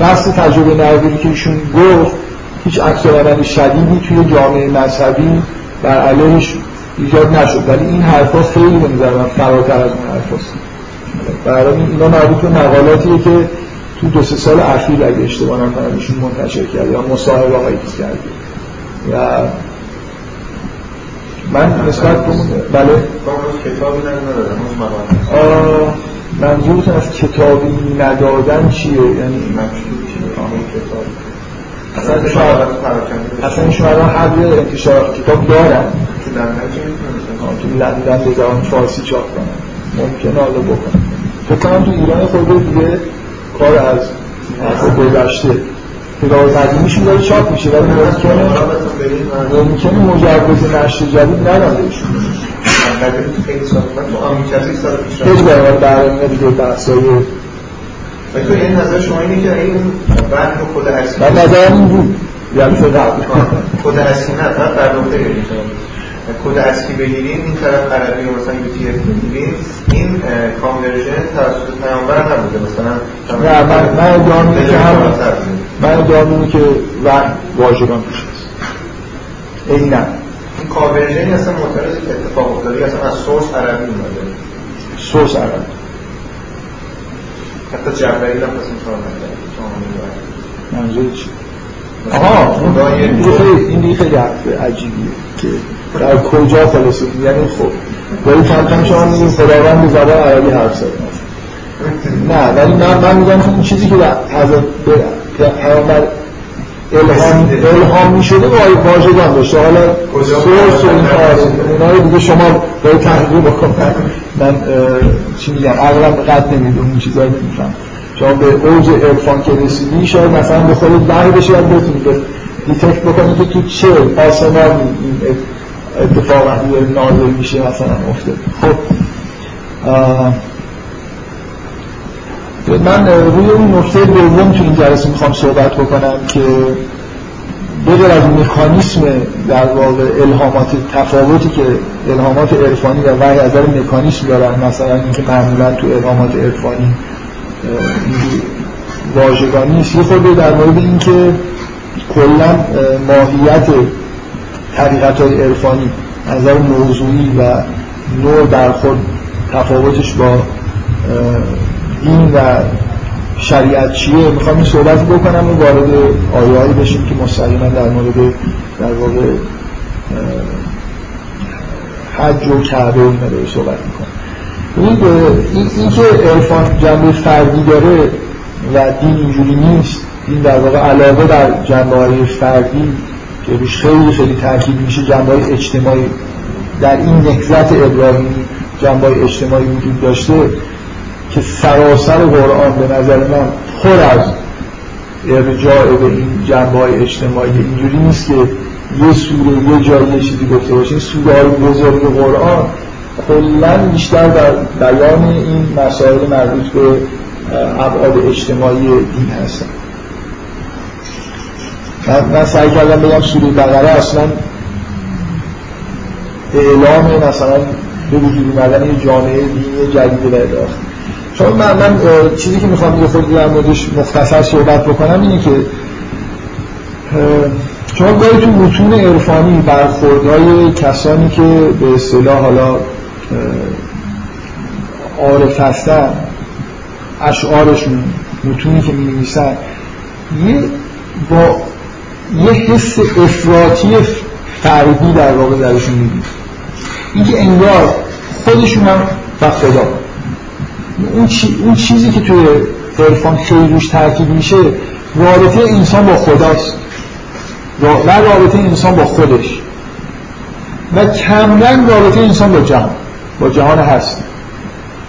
بحث تجربه نوری که ایشون گفت هیچ عکس شدیدی توی جامعه مذهبی بر علیهش ایجاد نشد. ولی این حرفا خیلی به فراتر از اون حرفاست. برای اینا مربوط به مقالاتیه که تو دو سه سال اخیر اگه اشتباه نکنم ایشون منتشر کرد یا مصاحبه هایی کرده و من نسبت بله. منظورتون از کتابی ندادن چیه؟ یعنی کتاب اصلا اصلا شما الان حد انتشار کتاب دارن که لندن به زبان فارسی چاپ کنن ممکنه حالا بکنن فکر کنم تو ایران خود دیگه کار از از گذشته. کتاب قدیمیشون داره چاپ میشه ولی ممکنه ممکنه مجوز نشر جدید ندادهشون خیلی برای برنامه دیگه بحثای تو این نظر شما اینه که این بند خود اصلی من نظرم این بود. یعنی خود اصلی نه فقط در نقطه کد اصلی بگیرید این طرف عربی رو مثلا UTF بگیرید این conversion توسط پیامبر نبوده. مثلا نه من من ادعا که هم من ادعا که واژگان توش هست. عینا این conversion اصلا معترض که اتفاق افتاده. اصلا از source عربی اومده. سورس عربی. حتی جنبری هم پس این منظور چی؟ آها این دیگه خیلی عجیبیه. که در کجا خلاصه یعنی خب ولی کم کم شما میگیم خداوند زبان عربی حرف زده نه ولی من من میگم که این چیزی که حضرت پیامبر الهام الهام می‌شده واژگان داشته حالا سورس و این اونا رو دیگه شما باید تحقیق بکن من چی میگم؟ اغلب قد نمی‌دونم این چیزایی نمیفهم. شما به اوج عرفان که رسیدی شاید مثلا به خودت بر بشه یاد بتونی به دیتکت بکنی که تو چه آسمان این اتفاق داره نازل میشه مثلا افتاد خب من روی اون نکته دوم تو این جلسه می‌خوام صحبت بکنم که بغیر از مکانیسم در واقع الهامات تفاوتی که الهامات عرفانی و وحی از مکانیسم دارن مثلا اینکه معمولا تو الهامات عرفانی واژگانی نیست. یه خورده در مورد اینکه کلا ماهیت حقیقت های عرفانی نظر موضوعی و نوع در خود تفاوتش با دین و شریعت چیه؟ می‌خوام این صحبت بکنم و وارد آیه‌ای بشیم که مستقیما در مورد در واقع حج و کعبه اینا داره صحبت می‌کنم این, این که عرفان جنبه فردی داره و دین اینجوری نیست این در واقع علاوه در جنبه های فردی که روش خیلی خیلی تاکید میشه جنبه های اجتماعی. در این نهضت ابراهیمی جنبه های اجتماعی وجود داشته که سراسر قرآن به نظر من پر از ارجاع به این جنبه های اجتماعی. اینجوری نیست که یه سوره یه جایی یه چیزی گفته باشه. این سوره های بزرگ قرآن کلا بیشتر در بیان این مسائل مربوط به ابعاد اجتماعی دین هستن. من, سعی کردم بگم سوره بقره اصلا اعلام مثلا به وجود اومدن یه جامعه دینی جدید به چون من, من چیزی که می‌خوام یه خود در موردش مختصر صحبت بکنم اینه که شما گاهی تو متون عرفانی برخوردهای کسانی که به اصطلاح حالا عارف هستن اشعارشون متونی که می یه با یه حس افراطی فردی در واقع درشون می‌دید اینکه انگار خودشون هم و خدا. اون, چی، اون چیزی که توی عرفان خیلی روش تاکید میشه رابطه انسان با خداست. و رابطه انسان با خودش. و کمرنگ رابطه انسان با جهان با جهان هست.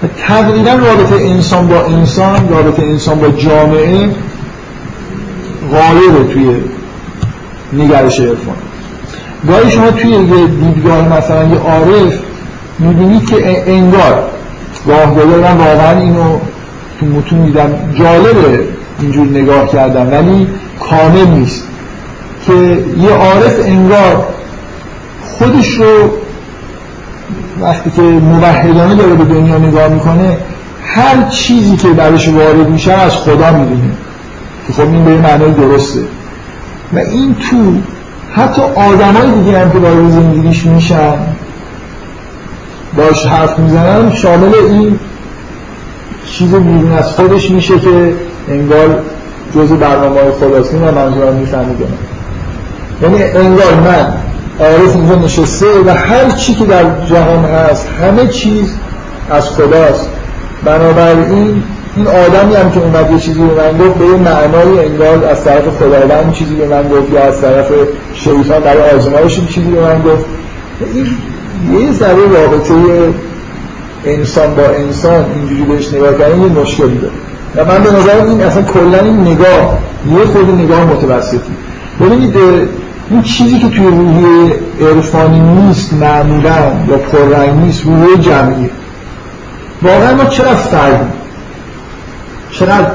و تقریبا رابطه انسان با انسان رابطه انسان با جامعه غالبه توی نگرش عرفان. گاهی شما توی یه دیدگاه مثلا یه عارف می‌بینید که انگار گاهگاهی من واقعا اینو تو متون دیدم. جالبه اینجور نگاه کردم ولی کامل نیست که یه عارف انگار خودش رو وقتی که موحدانه داره به دنیا نگاه می‌کنه هر چیزی که برش وارد میشه از خدا می‌دونه که خب این به معنای درسته. و این تو حتی آدمای دیگه هم که وارد زندگیش میشن باش حرف می‌زنن شامل این چیز بیرون از خودش میشه که انگار جزء برنامه های خلاصی و منظورم میفهمیدم. یعنی انگار من عارف اینجا نشسته و هر چی که در جهان هست همه چیز از خداست. بنابراین این آدمی هم که اومد یه چیزی به من گفت به یه معنای انگار از طرف خداوند چیزی به من گفت یا از طرف شیطان برای آزمایش چیزی به من گفت. این یه ذره رابطه انسان با انسان اینجوری بهش نگاه کردن یه مشکلی داره. و من به نظر این اصلا کلا این نگاه یه خود نگاه متوسطی. ببینید این چیزی که توی روحیه عرفانی نیست معمولا یا پررنگ نیست روحیه جمعیه. واقعا ما چرا فردیم چقدر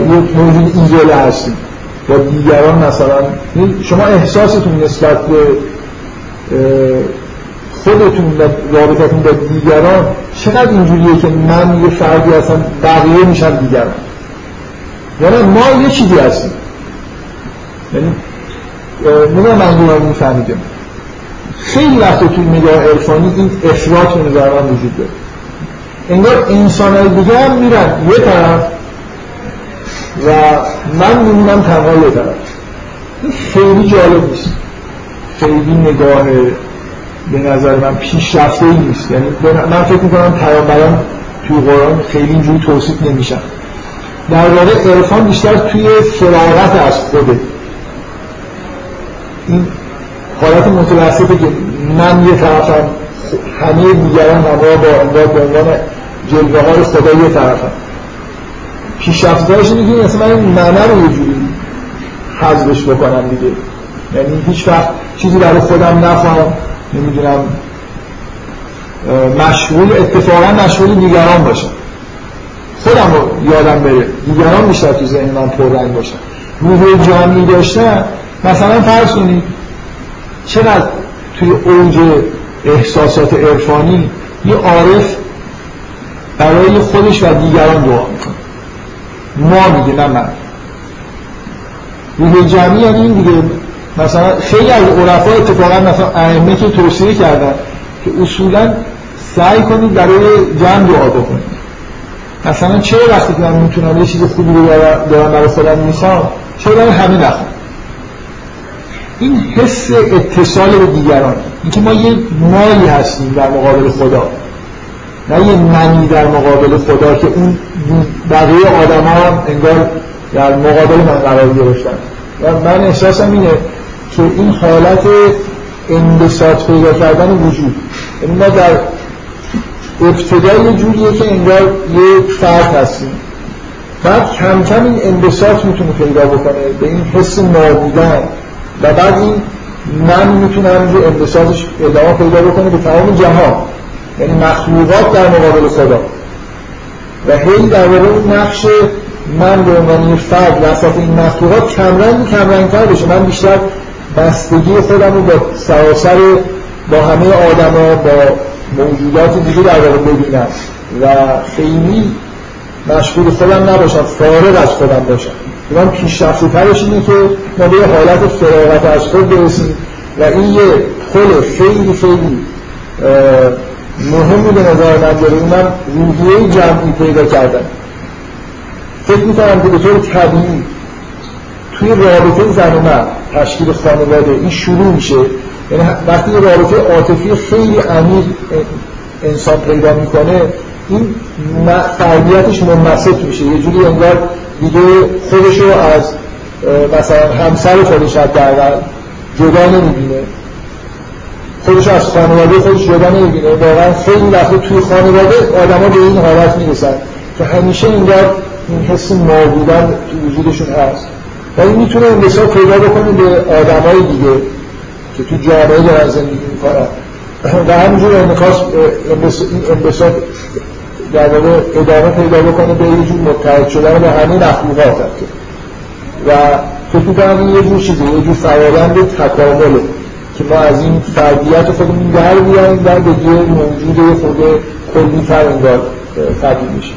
یک موجود ایزوله هستیم؟ با دیگران مثلا شما احساستون نسبت به خودتون و رابطتون با دیگران چقدر اینجوریه که من یه فردی هستم بقیه میشن دیگران؟ یعنی ما یه چیزی هستیم. یعنی نمی‌دونم منظورم میفهمیدم. خیلی وقت توی نگاه عرفانی این افراط به نظر من وجود داره. انگار انسان های دیگه هم میرن. یه طرف. و من میمونم تنها یه طرف. این خیلی جالب نیست. خیلی نگاه به نظر من پیشرفته ای نیست. یعنی من فکر می‌کنم پیامبران توی قرآن خیلی اینجوری توصیف نمیشن. در واقع عرفان بیشتر توی فراغت از خوده این حالت متوسطه که من یه طرفم همه دیگران همه با به عنوان جلوه های خدا یه طرفم پیشرفتهاش اینه که مثلا من این منه رو یه جوری حذفش بکنم دیگه. یعنی هیچ وقت چیزی برای خودم نفهم نمی‌دونم مشغول اتفاقا مشغول دیگران باشم. خودم رو یادم بره. دیگران بیشتر تو ذهن من پررنگ باشم روح جمعی داشتن. مثلا فرض کنید چقدر توی اوج احساسات عرفانی یه عارف برای خودش و دیگران دعا می‌کنه. ما میگه نه من. روح جمعی یعنی این دیگه. مثلا خیلی از عرفا اتفاقا مثلا ائمه که توصیه کردن که اصولا سعی کنید برای جمع دعا بکنید. مثلا چه وقتی که من می‌تونم یه چیز خوبی رو دارم برای خودم می‌خوام چرا برای همه نخوام؟ این حس اتصال به دیگران. اینکه ما یه مایی هستیم در مقابل خدا. نه یه منی در مقابل خدا که اون بقیه آدم ها انگار در مقابل من قرار گرفتن. و من احساسم اینه که این حالت انبساط پیدا کردن وجود. یعنی ما در ابتدای جوریه که انگار یک فرد هستیم. بعد کم کم این انبساط می‌تونه پیدا بکنه به این حس نابودن. و بعد این من می‌تونه همینجور انبساطش ادامه پیدا بکنه به تمام جهان. یعنی مخلوقات در مقابل خدا. و هی در واقع نقش من به عنوان فرد وسط این مخلوقات کمرنگ کمرنگتر بشه. من بیشتر بستگی خودم رو با سراسر با همه آدما با موجودات دیگه در واقع ببینم. و خیلی مشغول خودم نباشم فارغ از خودم باشم. من پیشرفته ترش اینه که ما به حالت فراغت از خود برسیم. و این یه پل خیلی خیلی مهمی به نظر من داره من روحیه جمعی پیدا کردم فکر می‌کنم که به طور طبیعی توی رابطه زن و مرد تشکیل خانواده این شروع میشه. یعنی وقتی رابطه عاطفی خیلی عمیق انسان پیدا می‌کنه این فردیتش منبسط میشه. یه جوری انگار دیگه خودش رو از مثلا همسر خودش حداقل جدا نمی‌بینه. خودش از خانواده خودش جدا نمی‌بینه واقعا خیلی وقت توی خانواده آدما به این حالت می‌رسن که همیشه انگار این حس نابودن تو وجودشون هست. ولی می‌تونه انبساط پیدا بکنه به آدمای دیگه که تو جامعه دارن زندگی می‌کنن. و همینجور انعکاس انبساط در واقع ادامه پیدا بکنه به یه جور متحد شدن به همه مخلوقات و فکر می‌کنم این یه جور چیزه یه جور فرایند تکامله. که ما از این فردیت خودمون در بیایم و به یه موجود خود کلی تر انگار تبدیل میشیم.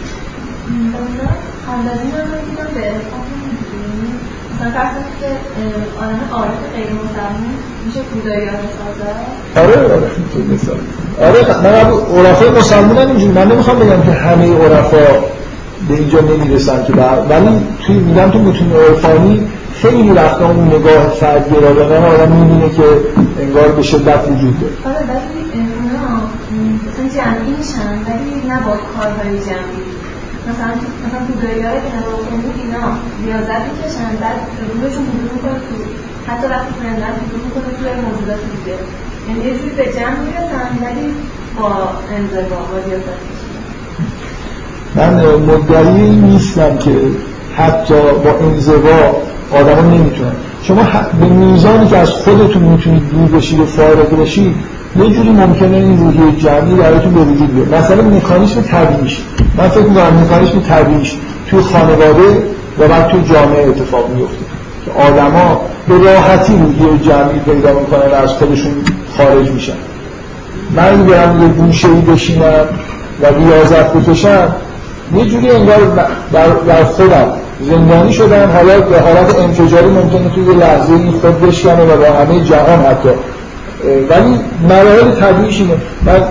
آره آره مثال. آره من عرفای مسلمان هم اینجوری. من نمی‌خوام بگم که همه عرفا به اینجا نمی‌رسن که ولی توی میگم تو متون عرفانی خیلی وقتا اون نگاه فردگرایانه آدم می‌بینه که انگار به شدت وجود داره. آره ولی اونا مثلا جمعی میشن ولی نه با کارهای جمعی. مثلا مثلا بودایی های که بود اینا ریاضت می‌کشن بعد روحشون حضور می‌کنه تو حتی وقتی فرندن حضور می‌کنه توی موجودات دیگه. یعنی یه جوری به جمع می‌رسن ولی با انزوا با ریاضت من مدعی نیستم که حتی با انزوا آدم نمی‌تونن. شما به میزانی که از خودتون می‌تونید دور بشید و فارغ بشید یه جوری ممکنه این روحیه جمعی براتون به وجود بیاد. مثلا مکانیسم تبیینش من فکر می‌کنم مکانیسم تبیینش توی خانواده و بعد توی جامعه اتفاق میفته که آدما به راحتی روحیه جمعی پیدا می‌کنن و از خودشون خارج میشن. من برم یه گوشه‌ای بشینم و ریاضت بکشم یه جوری انگار در, خودم زندانی شدم حالا حالت انفجاری ممکنه توی یه لحظه این خود بشکنه و با همه جهان حتی. ولی مراحل طبیعیش اینه. من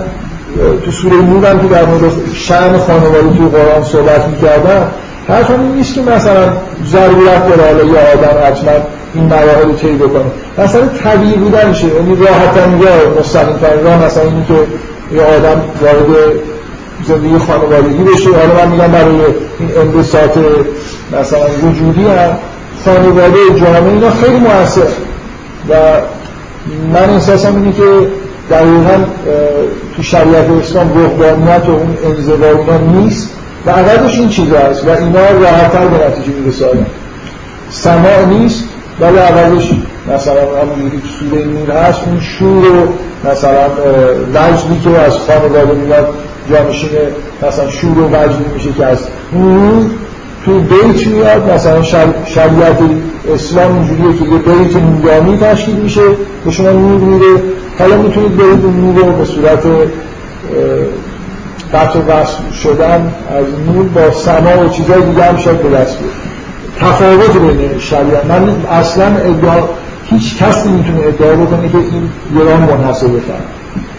تو سوره نور هم که در مورد شأن خانواده توی قرآن صحبت می‌کردن حرف این نیست که مثلا ضرورت داره حالا یه آدم حتما این مراحل رو طی بکنه. مثلا طبیعی بودنشه یعنی راحتن یا مستقیم ترین راه مثلا اینی که یه آدم وارد زندگی خانوادگی بشه. حالا من میگم برای این انبساط مثلا وجودی هم خانواده جامعه اینا خیلی موثر. و من احساسم اینه که دقیقا تو شریعت اسلام روحانیت و اون انزوا اینا نیست و عقدش این چیز هست و اینا راحتتر به نتیجه می‌رسه سماع نیست ولی عوضش مثلا همونجوری که سوره نور هست اون شور و مثلا وجدی که از خانواده میاد جانشین مثلا شور و وجدی میشه که از نور تو بیت میاد مثلا شریعت اسلام اینجوریه که یه بیت نورانی تشکیل میشه به شما نور میده. حالا می‌تونید برید اون نور به صورت قطع و وصل شدن از نور با سما و چیزهای دیگه هم شاید به دست بیاد. تفاوت بین شریعت. من اصلا ادعا هیچ کسی می‌تونه ادعا بکنه که این ایران منحصر به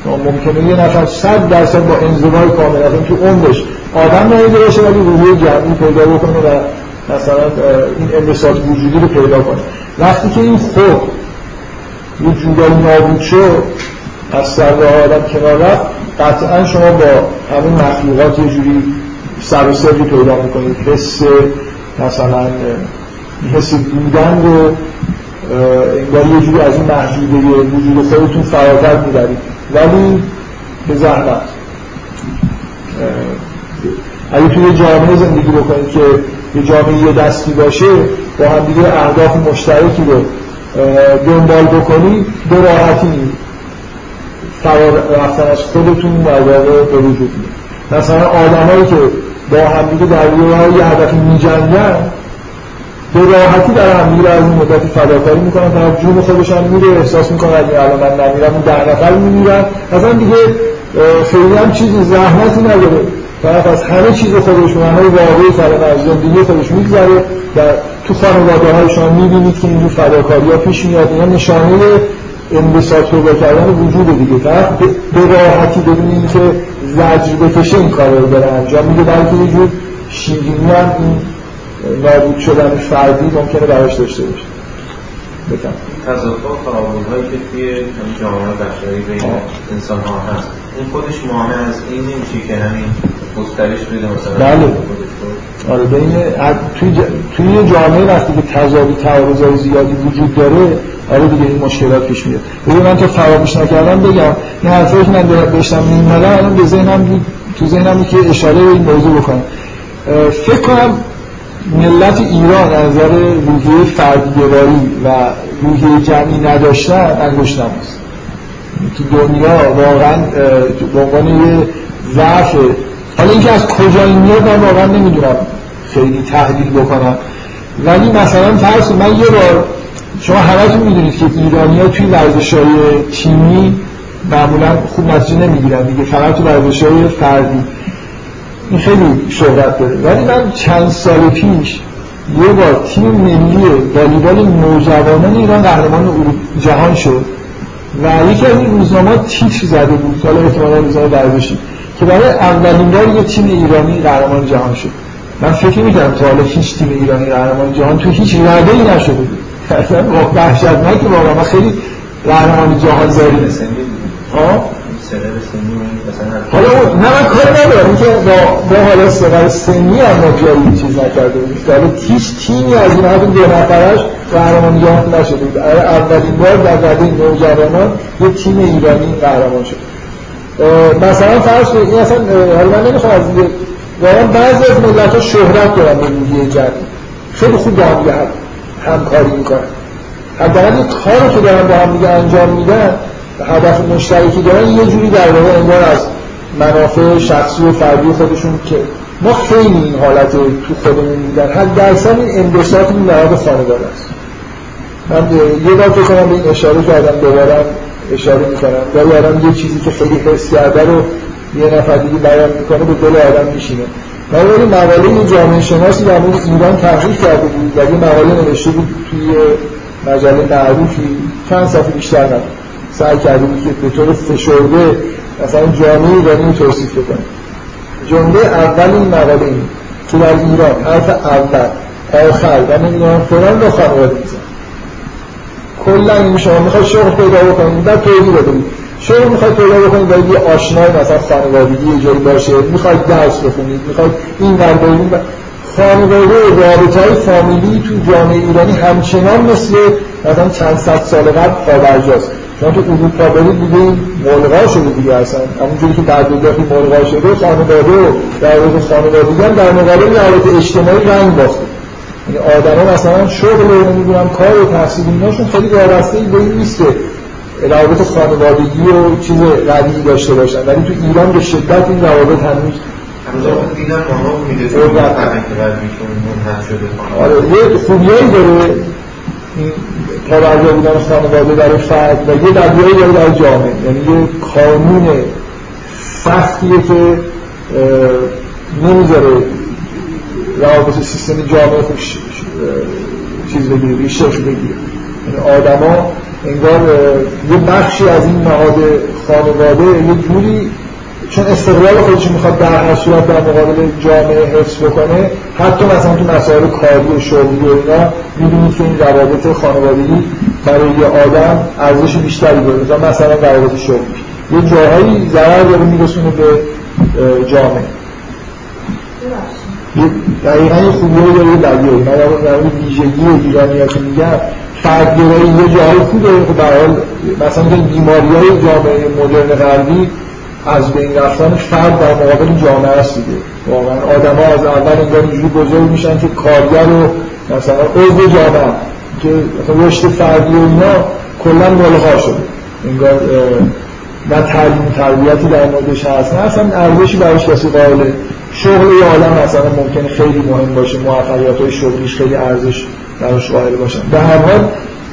ممکنه یه نفر صد درصد با انزوای کامل از تو عمرش آدم ندیده باشه ولی روحی جمعی پیدا بکنه و مثلا این انبساط وجودی رو پیدا کنه. وقتی که این خود یه جورایی نابود شد از سر آدم کنار رفت قطعا شما با همین مخلوقات یه جوری سر و سری پیدا می‌کنید. حس مثلا حس بودن رو انگار یه جوری از این محدوده وجود خودتون فراتر می‌برید. ولی به زحمت. اگه توی جامعه زندگی بکنید که یه جامعه یه دستی باشه با هم دیگه اهداف مشترکی رو دنبال بکنید به راحتی فرار رفتن از خودتون در به وجود مثلا آدمایی که با همدیگه در یه هدفی میجنگن به راحتی در همدیگه از این مدتی فداکاری می‌کنن طرف جون خودشان میره احساس می‌کنن اگه الان من نمیرم اون ده نفر میمیرن. اصلا دیگه خیلی هم چیزی زحمتی نداره. طرف از همه چیز خودش معنی واقعی فرم از زندگی خودش میگذره. و تو خانواده های شما می‌بینید که اینجور فداکاری ها پیش میاد. اینا نشانه انبساط پیدا کردن وجود دیگه. طرف به راحتی بدون که زجر بکشه این کار رو داره انجام میده. بلکه یه جور شیرینی هم این نابود شدن فردی ممکنه براش داشته باشه. بکن تضاد و هایی که توی جامعه بشری بین انسان ها هست. این خودش مانع از این نمیشه که همین گسترش بده مثلا بله. آره بین توی, ج... توی جامعه وقتی که تضاد تعارض زیادی وجود داره آره دیگه این مشکلات پیش میاد. ببین من تو فراموش نکردم بگم این حرفایی که من داشتم میمدم الان به ذهنم بود تو ذهنم که اشاره به این موضوع بکنم. فکر کنم ملت ایران از نظر روحیه فردگرایی و روحیه جمعی نداشتن انگشت نماست تو دنیا واقعا به عنوان یه ضعف. حالا اینکه از کجا این میاد من واقعا نمی‌دونم. خیلی تحلیل بکنم. ولی مثلا فرض من یه بار شما همتون می‌دونید که ایرانی ها توی ورزش های تیمی معمولا خوب نتیجه نمی‌گیرن دیگه فقط تو ورزش های فردی. این خیلی شهرت داره. ولی من چند سال پیش یه بار تیم ملی والیبال نوجوانان ایران قهرمان جهان شد و یکی از این روزنامه تیتر زده بود. حالا احتمالا روزنامه ورزشی که برای اولین بار یه تیم ایرانی قهرمان جهان شد. من فکر می‌کردم تا حالا هیچ تیم ایرانی قهرمان جهان تو هیچ ای نشده بود. اصلا وحشتناک واقعا من خیلی قهرمان جهان زاری حالا نه من کار ندارم. که با با حالا سقر سنی هم ما چیز نکرده بود حالا هیچ تیمی از این حد دو نفرش قهرمان جهان نشده بود. اولین بار در رده نوجوانان یه تیم ایرانی قهرمان شد. مثلا فرض کنید این اصلا حالا من نمی‌خوام از دیگه واقعا بعضی از ملت ها شهرت دارن به روحیه جمعی خیلی خوب با هم همکاری می‌کنن. حداقل یه کار که دارن با هم دیگه انجام میدن هدف مشترکی دارن یه جوری در واقع انگار از منافع شخصی و فردی خودشون که ما خیلی این حالت تو خودمون بودن حد درصد این انبساط این در خانواده است. من یه بار فکر به این اشاره کردم دوباره اشاره می‌کنم. ولی آدم یه چیزی که خیلی حس کرده رو یه نفر دیگه بیان می‌کنه به دل آدم میشینه. من ولی مقاله جامعه شناسی در مورد ایران تحقیق کرده بود. و یه مقاله نوشته بود توی مجله معروفی چند صفحه بیشتر نبود. سعی کردیم که به طور فشرده مثلا جامعه رو توصیف بکنیم جمله اول این مقاله این که در ایران حرف اول آخر و نمی‌دونم فلان با خانواده میزن کلا این شما می‌خواد شغل پیدا بکنید بعد توضیح بدید. شغل می‌خواد پیدا بکنید باید یه آشنای مثلا خانوادگی یه جایی باشه می‌خواید درس بخونید می‌خواید این ور برید خانواده رابطه های فامیلی تو جامعه ایرانی همچنان مثل مثلا چند صد سال قبل پابرجاست چون تو اروپا برید دیگه این ملغا شده دیگه اصلا. همونجوری که در دنیا ملغا شده خانواده و در واقع خانوادگی هم در مقابل روابط اجتماعی رنگ باخته. یعنی آدما مثلا شغل و نمی‌دونم کار و تحصیل ایناشون خیلی وابسته به این نیست که روابط خانوادگی و چیز قوی داشته باشن. ولی تو ایران به شدت این روابط هنوز آره یه خوبیایی داره. این توجه بودن خانواده برای فرد و یه بدیایی داره در جامعه. یعنی یه قانون سختیه که نمی‌ذاره روابط سیستم جامعه خوش چیز بگیره شکل بگیره. یعنی آدما انگار یه بخشی از این نهاد خانواده یه جوری چون استقلال خودش می‌خواد در هر صورت در مقابل جامعه حفظ بکنه حتی مثلا تو مسائل کاری و شغلی و اینا می‌بینید که این روابط خانوادگی برای یه آدم ارزش بیشتری داره. مثلا روابط شغلی. یه جاهایی ضرر داره میرسونه به جامعه. دقیقا یه خوبی داره یه بدیه من در مورد ویژگی ایرانی ها که میگم. فردگرایی یه جایی خوبه. خب حال مثلا بیماری های جامعه مدرن غربی از بین رفتنش فرد در مقابل جامعه است دیگه. واقعا آدم ها از اول انگار اینجوری بزرگ میشن که کارگر و مثلا عضو جامعه که رشد فردی و اینا کلا ملغا شده. انگار نه تعلیم تربیتی در موردش هست نه اصلا ارزشی براش کسی قائله شغل یه آدم مثلا ممکنه خیلی مهم باشه موفقیت های شغلیش خیلی ارزش براش قائل باشن. به هر حال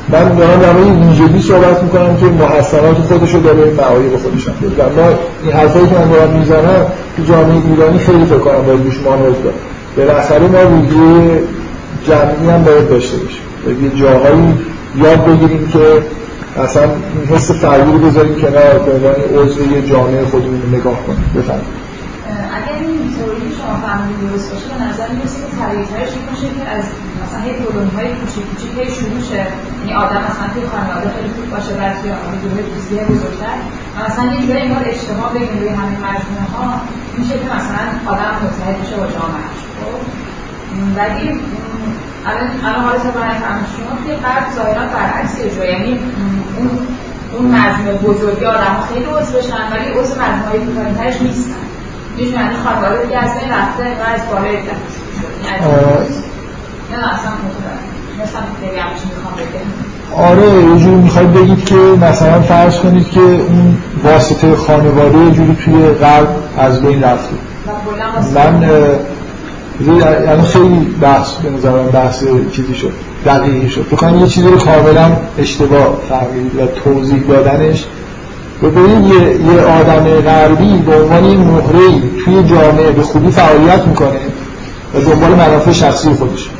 من دارم در مورد ویژگی صحبت می‌کنم که محسنات خودش رو داره معایب خودش هم داره ما این حرفایی که من دارم می‌زنم تو جامعه ایرانی خیلی فکر کنم باید روش مانوز داره بالاخره ما ویژه جمعی هم باید داشته باشیم. یه جاهایی یاد بگیریم که اصلا این حس فردی رو بذاریم کنار به عنوان عضو یه جامعه خودمون نگاه کنیم. بفرمایید. اگر این تئوری شما فهمیدید درست باشه به نظر می‌رسه که طریقترش این باشه که از مثلا یه کلونی های کوچیک کوچیک هی شروع شه یعنی آدم مثلا توی خانواده خیلی خوب باشه بعد توی گروه دوستی بزرگتر. و مثلا یه جورایی انگار اجتماع بگیم روی همین مجموعه ها میشه که مثلا آدم متحد بشه با جامعهش خب؟ ولی الان الان حالا فهم شما که بعد ظاهرا برعکس یعنی اون اون مجموعه بزرگی آدم خیلی عضو بشن ولی عضو مجموعه کوچکترش نیستن. می‌دونن خانواده دیگه از این رفته اینقدر از بالای نه اصلا آره یه جوری می‌خواید بگید که مثلا فرض کنید که اون واسطه خانواده یه جوری توی قلب از بین رفته. من یعنی خیلی بحث به نظرم بحث چیزی شد دقیقی شد. بکنم یه چیزی رو کاملا اشتباه فهمید و توضیح دادنش ببینید یه, یه آدم غربی به عنوان یه مهره توی جامعه به خوبی فعالیت می‌کنه و دنبال منافع شخصی خودش.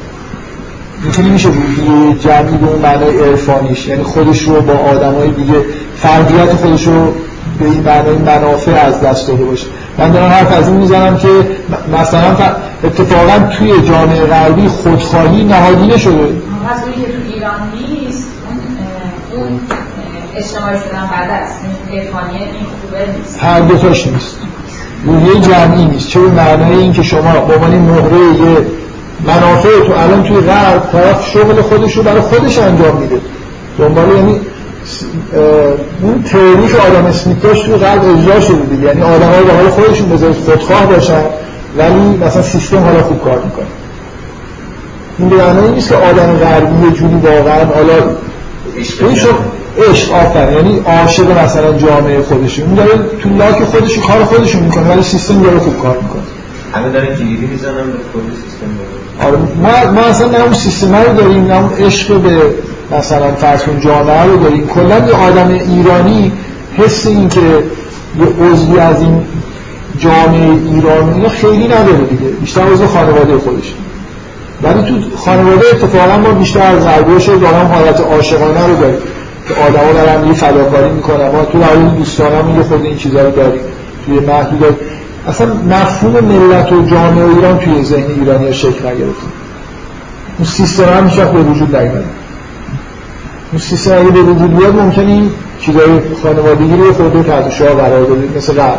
اینطوری میشه روحیه جمعی به اون معنای عرفانیش. یعنی خودش رو با آدمای دیگه فردیت خودش رو به این معنای منافع از دست داده باشه. من دارم حرف از این می‌زنم که مثلا اتفاقا توی جامعه غربی خودخواهی نهادینه شده. پس که تو ایران نیست اون اجتماعی شدن بعد از این خوبه نیست. هر دوتاش نیست. روحیه جمعی نیست. چه معنای این که شما با عنوان مهره یه منافع تو الان توی غرب طرف شغل خودش رو برای خودش انجام میده. دنبال یعنی اون تئوری که آدم اسمیت داشت توی غرب اجرا شده دیگه. یعنی آدم های به حال خودشون بذارید خودخواه باشن ولی مثلا سیستم حالا خوب کار می‌کنه. این به معنی نیست که آدم غربی یه جوری واقعا حالا این شد عشق آفر یعنی عاشق مثلا جامعه خودشه اون داره تو لاک خودش کار خودشون می‌کنه ولی سیستم داره خوب کار می‌کنه. همه داره گیری می‌زنن به کل سیستم آره ما, ما اصلا نه اون سیستم رو داریم نه اون عشق به مثلا فرض کن جامعه رو داریم. کلا یه آدم ایرانی حس این که یه عضوی از این جامعه ایرانی خیلی نداره دیگه. بیشتر عضو خانواده خودش. ولی تو خانواده اتفاقا ما بیشتر از غربیش دارم حالت عاشقانه رو داریم. که آدما دارن یه فداکاری می‌کنن. ما تو دوستان دوستانم یه خود این چیزا رو داریم. توی محدود اصلا مفهوم ملت و جامعه ایران توی ذهن ایرانی شکل نگرفته اون سیستم هم هیچ به وجود اون سیستم اگه به وجود بیاد ممکنه این چیزای خانوادگی رو خود تحت شاه قرار بدید مثل قبل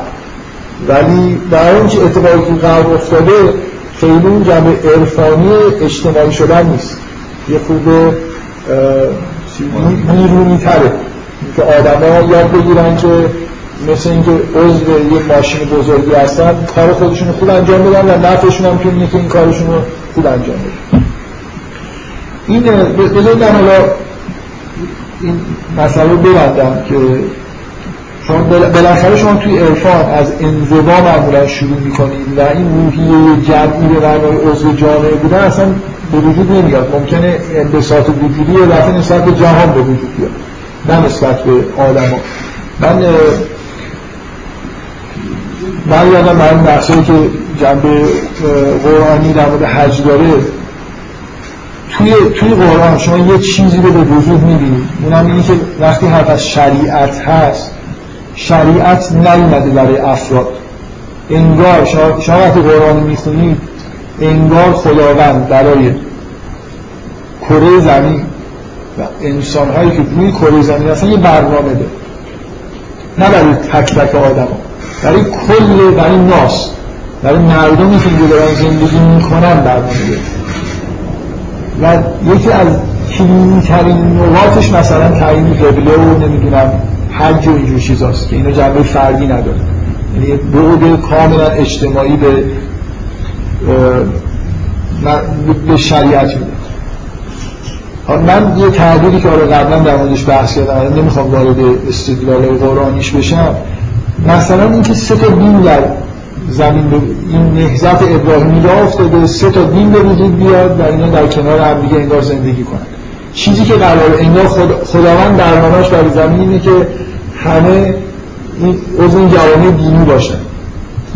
ولی در اون چه اتفاقی که قرار افتاده خیلی اون جنبه عرفانی اجتماعی شدن نیست. یه خوب بیرونی تره که آدما یاد بگیرن که مثل اینکه عضو یه ماشین بزرگی هستن کار خودشون خوب انجام بدن و نفعشون هم که که این کارشون رو خوب انجام بدن. این بذارید حالا این مسئله ببندم که شما بالاخره شما توی عرفان از انزوا معمولا شروع می‌کنید و این روحیه جمعی به معنای عضو جامعه بودن اصلا به وجود نمیاد. ممکنه انبساط وجودی یه دفعه نسبت به جهان به وجود بیاد. نه نسبت به آدم ها. من من یادم من بحثایی که جنبه قرآنی در مورد حج داره توی توی قرآن شما یه چیزی رو به وجود می‌بینید اونم اینه که وقتی حرف از شریعت هست شریعت نیومده برای افراد. انگار شما, شما وقتی قرآن می‌خونید انگار خداوند برای کره زمین و انسان هایی که روی کره زمین هستن یه برنامه ده. نه برای تک تک آدم برای کل برای ناس. برای مردمی که اینجا دارن زندگی می‌کنن برنامه ده. و یکی از کلیترین نقاطش مثلا تعیین قبله و نمی‌دونم حج و اینجور چیزاست که اینو جنبه فردی نداره. یعنی بعد کاملا اجتماعی به به شریعت میده من یه تعبیری که قبلا در موردش بحث کردم نمی‌خوام وارد استدلال قرآنیش بشم. مثلا اینکه سه تا دین در زمین این نهضت ابراهیمی را افتاده سه تا دین به وجود بیاد و اینا در کنار هم دیگه انگار زندگی کنن. چیزی که قرار انگار خدا خداوند برنامه‌اش برای زمین اینه که همه این عضو این جوامع دینی باشن.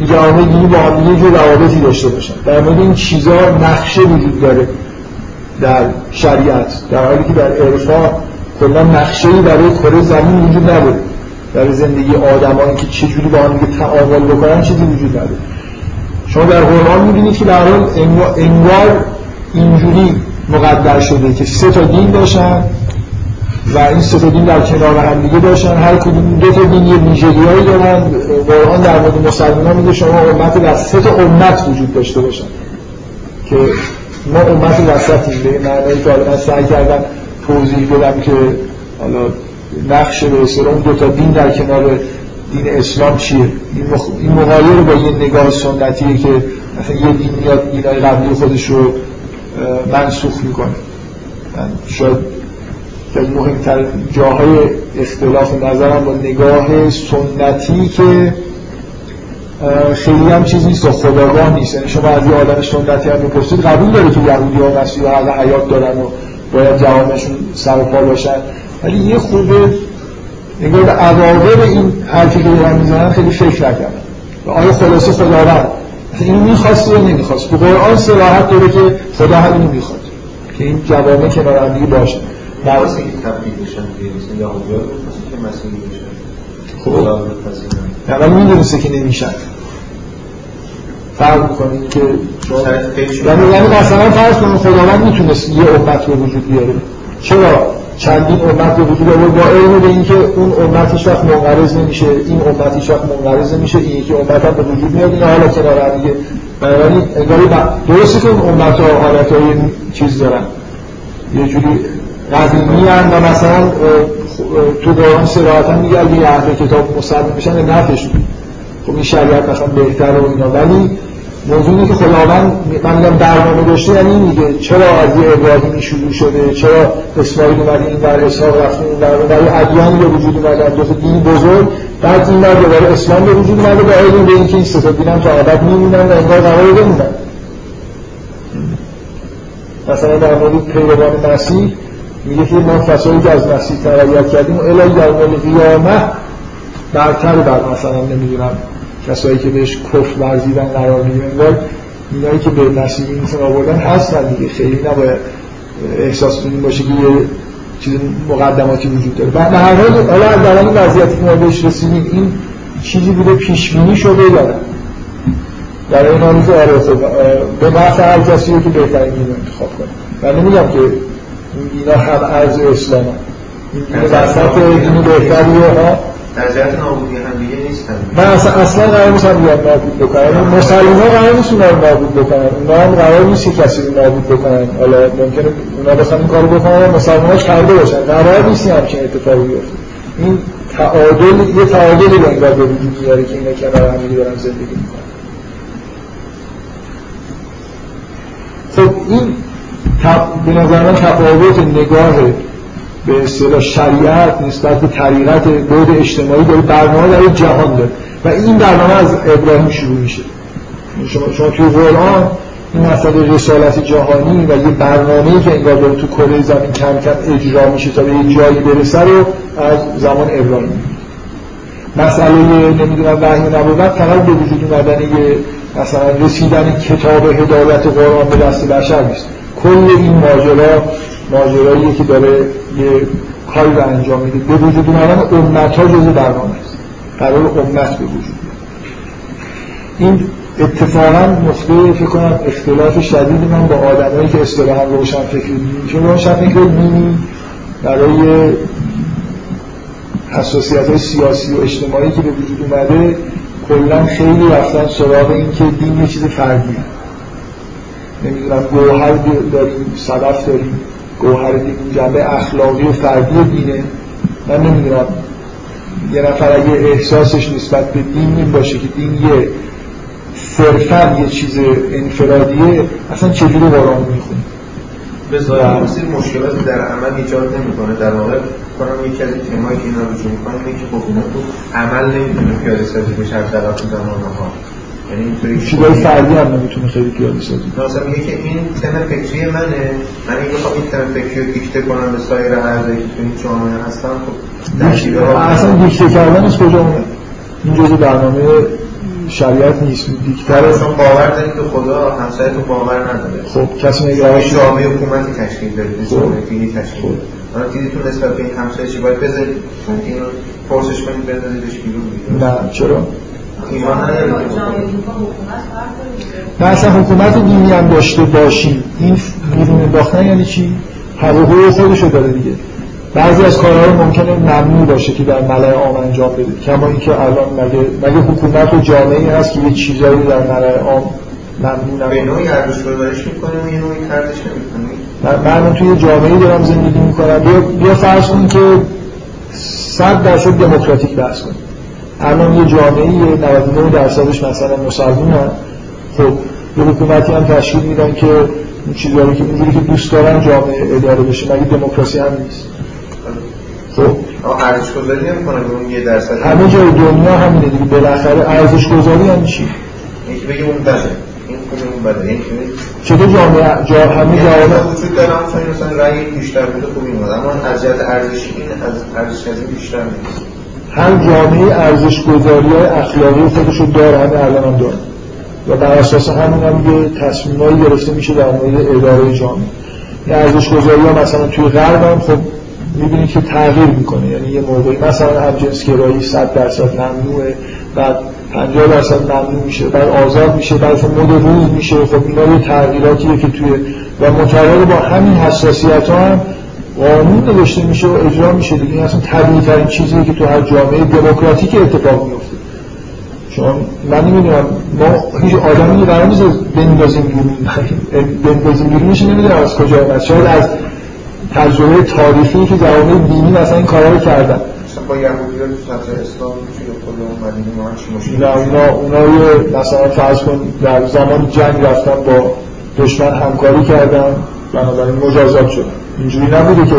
جوامع دینی با هم دیگه روابطی داشته باشن. در مورد این چیزا نقشه وجود داره در شریعت. در حالی که در عرفان کلا نقشه‌ای برای کره زمین وجود نداره. در زندگی آدمایی که چجوری با هم دیگه تعامل بکنن چیزی وجود نداره. شما در قرآن می‌بینید که در حال انگار اینجوری مقدر شده که سه تا دین باشن و این سه تا دین در کنار هم دیگه باشن. هر کدوم دو تا دین یه ویژگی‌هایی دارن. قرآن در مورد مسلمانان میگه شما امت تا امت وجود داشته باشن که ما امت وسطیم. به معنی که من سعی کردم توضیح بدم که حالا نقش به اون دو تا دین در کنار دین اسلام چیه. این, مخ... این مغایر با یه نگاه سنتیه که مثلا یه دین میاد دینای قبلی خودش رو منسوخ می‌کنه. من شاید از مهمتر جاهای اختلاف نظرم با نگاه سنتی که خیلی هم چیز نیست خداگاه نیست. یعنی شما از یه آدم سنتی هم می‌پرسید قبول داره که یهودی ها مسیح ها حیات دارن و باید جوانشون سر و پا باشن. ولی یه خوبه نگاه به عواقب این حرفی که دارن می‌زنن خیلی فکر نکردن. آیا خلاصه خداوند اینو می‌خواست یا نمی‌خواست؟ تو قرآن صراحت داره که خدا همینو می‌خواد که این جوامع کنار هم باشه. نواسی که تبدیل بشن مثل یهودی ها که مسیحی بشن. خب. اول می‌دونسته که نمیشن. فرق می‌کنه که یعنی یعنی مثلا فرض کنید خداوند می‌تونست یه امت رو وجود بیاره. چرا؟ چندین امت به وجود آورد با علم به اینکه اون امت هیچ وقت منقرض نمیشه. این امت هیچ وقت منقرض نمیشه. این یکی امت هم به وجود میاد. این حالا کنار هم دیگه. بنابراین انگاری درسته که اون امت ها حالت های چیز دارن. یه جوری قدیمی و مثلا تو قرآن سراحتا میگه اگه یه اهل کتاب مسلم بشن به نفعشون خب این شریعت مثلا بهتر و اینا. ولی موضوعی که خداوند من میگم برنامه داشته یعنی این میگه چرا از یه ابراهیمی شروع شده چرا اسماعیل اومده این بر اسحاق رفته این بر برای ادیان به وجود اومدن دو دین بزرگ. بعد این بر دوباره اسلام به وجود اومده به علم به اینکه این سه تا دینم تا ابد میمونن و انگار قرار بمونن. مثلا در مورد پیروان مسیح میگه که ما کسایی که از مسیح تبعیت کردیم و الهی در مورد قیامت برتر بر مثلا نمی‌دونم کسایی که بهش کف ورزیدن قرار می‌گیرن. انگار اینایی که به نصیبی میتون آوردن هستن دیگه. خیلی نباید احساس بدیم باشه که یه چیز مقدماتی وجود داره. و هر حال حالا در این وضعیتی که ما بهش رسیدیم این چیزی بوده پیش بینی شده یا در این آمیز آره به نفع هر کسی که بهترین دین انتخاب کنه. من نمیگم که اینا هم ارز اسلام هم این وسط دین بهتریه ها در جهت نابودی هم دیگه نیستن. من اصلا اصلا قرار نیست هم نابود بکنن. مسلمان ها قرار نیست اونا رو نابود بکنن. اونا هم قرار نیست کسی رو نابود بکنن. حالا ممکنه اونا بخوان این کارو بکنن مسلمان هاش کرده باشن. قرار نیست همچین اتفاقی بیفته. این تعادل یه تعادلی به انگار به وجود میاره که اینا کنار هم دیگه دارن زندگی می‌کنن. خب این به نظر من تفاوت نگاه به اصطلاح شریعت نسبت به طریقت بود اجتماعی داره برنامه در جهان داره. و این برنامه از ابراهیم شروع میشه. شما, شما توی قرآن این مسئله رسالت جهانی و یه برنامه‌ای که انگار داره تو کره زمین کم کم اجرا میشه تا به یه جایی برسه رو از زمان ابراهیم. مسئله نمی‌دونم وحی نبوت فقط به وجود اومدن یه مثلا رسیدن کتاب هدایت قرآن به دست بشر نیست. کل این ماجرا ماجراییه که داره یه کاری رو انجام میده. به وجود اومدن امت ها جز برنامه است. قرار امت به وجود این اتفاقا نقطه فکر کنم اختلاف شدیدی من با آدمایی که اصطلاحا روشن فکر دینی چون روشن فکر دینی برای حساسیت های سیاسی و اجتماعی که به وجود اومده کلا خیلی رفتن سراغ این که دین یه چیز فردیه. نمی‌دونم گوهر داریم صدف داریم. گوهر دین جنبه اخلاقی و فردی دینه. من نمی‌دونم. یه نفر اگه احساسش نسبت به دین این باشه که دین یه صرفا یه چیز انفرادیه اصلا چجوری قرآن می‌خونه؟ به ظاهر مشکلاتی در عمل ایجاد نمی‌کنه. در واقع کنم یکی از این تمایی که اینا رجوع می‌کنه اینه که خب اینا تو عمل نمی‌تونه پیاده سازی بشه از طرف زمان ها یعنی اینطوری چیزای فردی هم نمی‌تونه خیلی پیاده سازی مثلا میگه که این تم فکری منه. من اگه بخوام این تم فکری رو دیکته کنم به سایر اعضایی که تو این جامعه هستن خب اصلا دیکته کردنش کجا اومد؟ این جزء برنامه شریعت نیست دیکتر. اصلا باور دارید به خدا همسایه تو باور نداره. خب کسی میگه جامعه حکومتی تشکیل داره جامعه دینی تشکیل داره حالا دیدیتون نسبت به این همسایه چی باید بذارید؟ این پرسش کنید بذاریدش بیرون نه چرا؟ نه اصلا حکومت دینی هم داشته باشیم. این بیرون انداختن یعنی چی؟ حقوق خودشو داره دیگه. بعضی از کارها ممکنه ممنوع باشه که در ملأ عام انجام بده. کما اینکه الان مگه مگه حکومت و جامعه هست که یه چیزایی در ملأ عام ممنوع به نوعی ارزش گذاریش می‌کنه و یه نوعی نمی‌کنه. من توی جامعه دارم زندگی می‌کنم. بیا, بیا فرض کن که صد درصد دموکراتیک بحث کنیم. الان یه جامعه 99 درصدش مثلا مسلمان خب یه حکومتی هم تشکیل میدن که اون چیزایی که اونجوری که دوست دارن جامعه اداره بشه. مگه دموکراسی هم نیست؟ خب ارزش گذاری نمی‌کنه اون یه درصد. همه جای دنیا همینه دیگه بالاخره ارزش گذاری هم چی؟ یکی بگه اون بده. این خوبه اون بده. این چطور جامعه جا همه جامعه وجود داره مثلا رأی بیشتر بوده خوب این اما از جهت ارزشی این از ارزش از بیشتر نیست. هر جامعه ارزش گذاری های اخلاقی خودش رو داره همه الان هم داره. و بر اساس همین هم یه تصمیمایی گرفته میشه در مورد اداره جامعه. این ارزش گذاری ها مثلا توی غرب هم خب می‌بینید که تغییر می‌کنه. یعنی یه موقعی مثلا هم جنس گرایی 100 درصد ممنوعه بعد 50 درصد ممنوع میشه بعد آزاد میشه بعد مد روز میشه. خب اینا یه تغییراتیه که توی و مطابق با همین حساسیت ها هم قانون نوشته میشه و اجرا میشه دیگه. این اصلا طبیعی ترین چیزیه که تو هر جامعه دموکراتیک اتفاق میفته چون من نمی‌دونم. ما هیچ آدمی قرار نیست بندازیم بیرون. بندازیم بیرون میشه نمی‌دونم از کجا اومد. شاید از تجربه تاریخی که جوامع دینی مثلا این کارا رو کردن. با یهودی ها تو اسلام توی اون مدینه نه اونا اونا مثلا فرض کن در زمان جنگ رفتن با دشمن همکاری کردن بنابراین مجازات شدن اینجوری نبوده که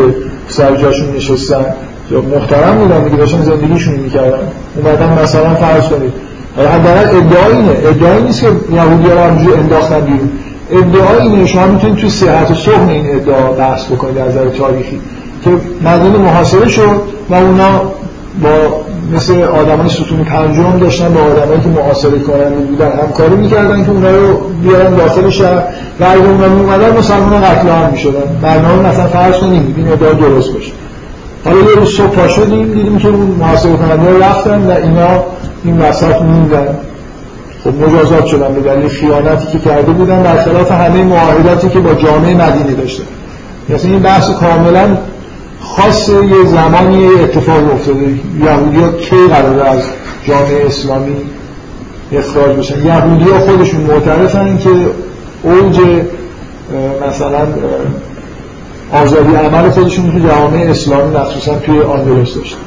سر جاشون نشستن. یا محترم بودن دیگه داشتن زندگیشون می‌کردن. اومدن مثلا فرض کنید. حداقل ادعا اینه. ادعایی نیست که یهودی ها همجوری انداختن بیرون. ادعا اینه شما می‌تونید توی صحت و صحن این ادعا بحث بکنید از نظر تاریخی. که مدینه محاصره شد و اونا با مثل آدمای ستون پنجم داشتن با آدمایی که محاصره کننده بودن همکاری می‌کردن که اونا رو بیارن داخل شهر و اگه اونا میومدن مسلمان قتل هم می‌شدن. برنامه مثلا فرض کنیم این ادعا درست باشه. حالا یه روز صبح پا شدیم دیدیم که اون محاصره کننده رفتن و اینا این وسط موندن. خب مجازات شدن به دلیل خیانتی که کرده بودن خلاف همه معاهداتی که با جامعه مدینه داشته مثلا این بحث کاملا خاص یه زمانی اتفاق افتاده. یهودی ها کی قراره از جامعه اسلامی اخراج بشن؟ یهودی ها خودشون معترفن که اوج مثلا آزادی عمل خودشون تو جامعه اسلامی مخصوصا توی آندلس داشتن.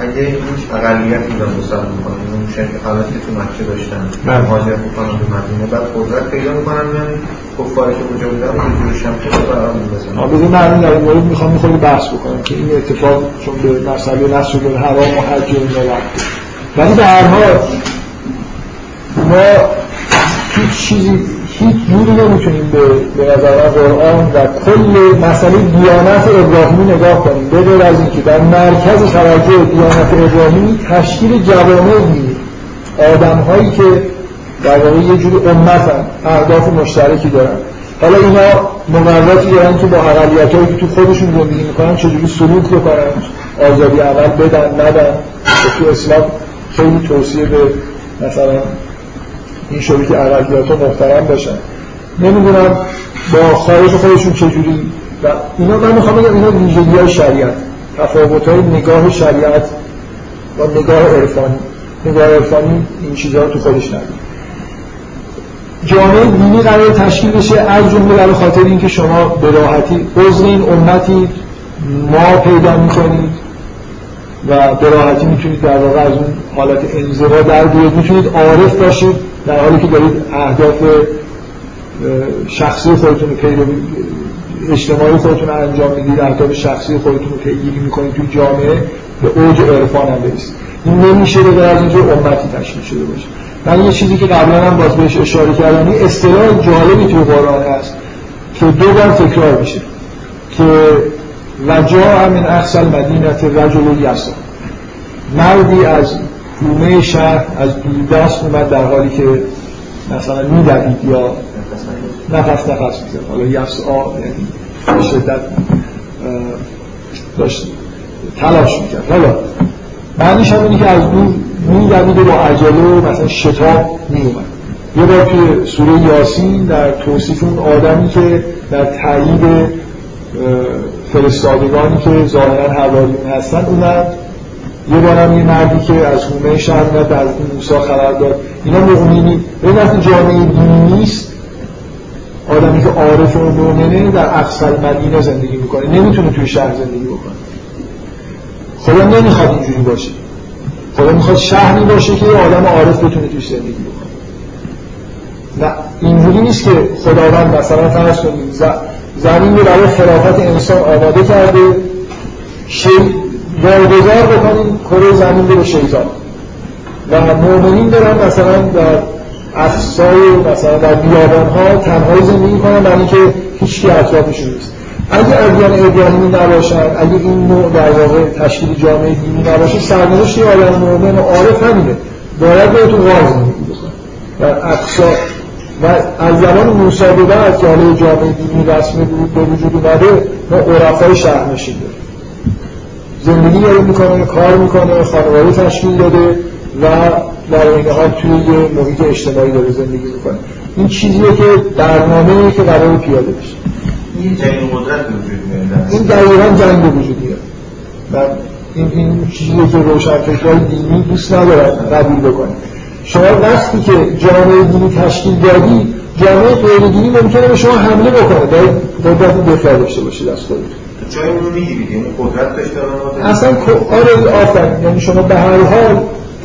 اگه هیچ اقلیت ایران مسلمان می‌کنن. اون حالتی که تو مکه داشتن. مهاجر می‌کنن به مدینه. بعد قدرت پیدا می‌کنن میان کفاری که اونجا بودن رو جور شمشه رو برام میبزن بذار من در این مورد می‌خوام می‌خوام بحث بکنم که این اتفاق چون به مسئله نصر به حرام و حج و اینا ولی به هر حال ما هیچ چیزی هیچ جوری نمی‌تونیم به به نظر قرآن و کل مسئله دیانت ابراهیمی نگاه کنیم. به غیر از اینکه در مرکز توجه دیانت ابراهیمی تشکیل جوامع دینی آدم هایی که در واقع یه جوری امتن اهداف مشترکی دارن. حالا اینا مقرراتی دارن که با اقلیت که تو خودشون زندگی می‌کنن چجوری سلوک بکنن آزادی عمل بدن ندن. تو اسلام خیلی توصیه به مثلا این شده که اقلیت ها محترم باشن. نمی‌دونم با خارج خودشون چجوری و اینا من می‌خوام بگم اینا ویژگی های شریعت تفاوت های نگاه شریعت با نگاه عرفانی. نگاه عرفانی این چیزها تو خودش نداره جامعه دینی قرار تشکیل بشه از جمله برای خاطر اینکه شما به راحتی عضو این امتی ما پیدا می‌کنید و به راحتی می‌تونید در واقع از اون حالت انزوا در بیاید می‌تونید عارف باشید. در حالی که دارید اهداف شخصی خودتون رو پیدا اجتماعی خودتون رو انجام می‌دید اهداف شخصی خودتون رو پیگیری می‌کنید تو جامعه به اوج عرفان هم برسید. این نمیشه به از اینجا امتی تشکیل شده باشه. من یه چیزی که قبلا هم باز بهش اشاره کردم این اصطلاح جالبی تو قرآن هست که دو بار تکرار میشه که وجا من اقصى مدینت رجل یسا مردی از حومه شهر از دست اومد در حالی که مثلا میدوید یا نفس نفس می‌زد. حالا یفس آ یعنی شدت داشت تلاش می‌کرد. حالا معنیش هم اینه که از دور میدوید با عجله و مثلا شتاب میومد یه بار توی سوره یاسین در توصیف اون آدمی که در تایید فرستادگانی که ظاهرا حواریون هستن اومد یه بارم یه مردی که از حومه شهر اومد از موسی خبر داد. اینا مؤمنی به وقتی جامعه دینی نیست آدمی که عارف و مؤمنه در اقصر مدینه زندگی می‌کنه. نمی‌تونه توی شهر زندگی بکنه. خدا نمی‌خواد اینجوری باشه. خدا می‌خواد شهری باشه که آدم عارف بتونه توش زندگی بکنه. نه اینجوری نیست که خداوند مثلا فرض کنید زمین رو برای خلافت انسان آماده کرده شی واگذار بکنیم کره زمین رو به شیطان. و مؤمنین دارن مثلا در افسای مثلا در بیابان ها تنهایی زندگی کنن برای اینکه هیچ کی اطرافشون نیست. اگه ادیان ابراهیمی نباشن اگه این نوع در واقع تشکیل جامعه دینی نباشه سرنوشت یه آدم مؤمن و عارف همینه. باید به تو غار زندگی بکنه در اقصا و از زمان موسی به بعد که حالا جامعه دینی رسمی به وجود اومده ما عرفای شهرنشین داریم. زندگی داره می‌کنه کار می‌کنه خانواده تشکیل داده و در این حال توی یه محیط اجتماعی داره زندگی می‌کنه. این چیزیه که برنامه که قرار پیاده بشه این جنگ قدرت این دقیقا جنگ وجود میاد. این این چیزیه که روشنفکرهای دینی دوست ندارن قبول بکنه شما وقتی که جامعه دینی تشکیل دادی جامعه غیر دینی ممکنه به شما حمله بکنه. باید قدرت دفاع داشته باشید از خودتون. جای اونو می‌گیرید؟ یعنی قدرت داشته اصلا آره آفرین. یعنی شما به هر حال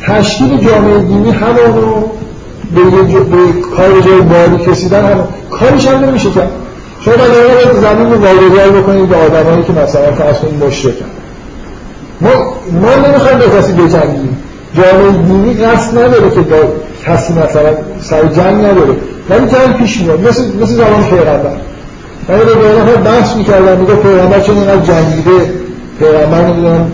تشکیل جامعه دینی همونو به, به کار جای باری کسیدن هم کارش هم نمیشه کرد. شما باید زمین رو واگذار بکنید به آدمایی که مثلا فرض کنید مشرکن. ما ما نمی‌خوایم به کسی بجنگیم. جامعه دینی قصد نداره که با کسی مثلا سر جنگ نداره. ولی جنگ پیش میاد. مثل مثل زمان پیغمبر من رو به بحث می‌کردم میگه پیغمبر چون اینقدر جنگیده پیغمبر نمی‌دونم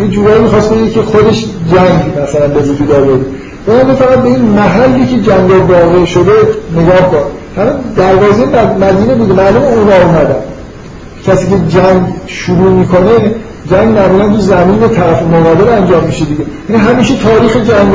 یه جورایی می‌خواست که خودش جنگ مثلا به وجود آورد. و فقط به این محلی که جنگ واقع شده نگاه کن. همه دروازه مدینه بوده معلوم اونا اومدن کسی که جنگ شروع می‌کنه جنگ معمولا تو زمین طرف مقابل انجام میشه دیگه. این یعنی همیشه تاریخ جنگ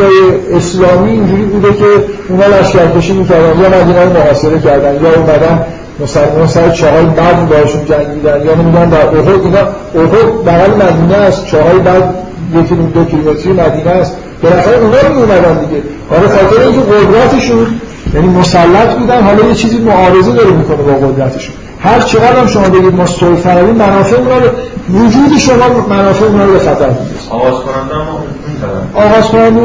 اسلامی اینجوری بوده که اونا لشکرکشی می‌کردن یا مدینه رو محاصره کردن یا اومدن مسلمان سر چاهای بعد باشون جنگیدن یا نمی‌دونم در احد اینا احد بغل مدینه است. چاهای بعد یکی دو کیلومتری مدینه است. بالاخره اونا می اومدن دیگه. آره خاطر اینکه قدرتشون یعنی مسلط بودن حالا یه چیزی معارضه داره می‌کنه با قدرتشون. هر چقدر هم شما بگید ما سلطنوی منافع اونا رو وجود شما منافع اونا رو به خطر میندازه آغاز کننده اما آغاز کننده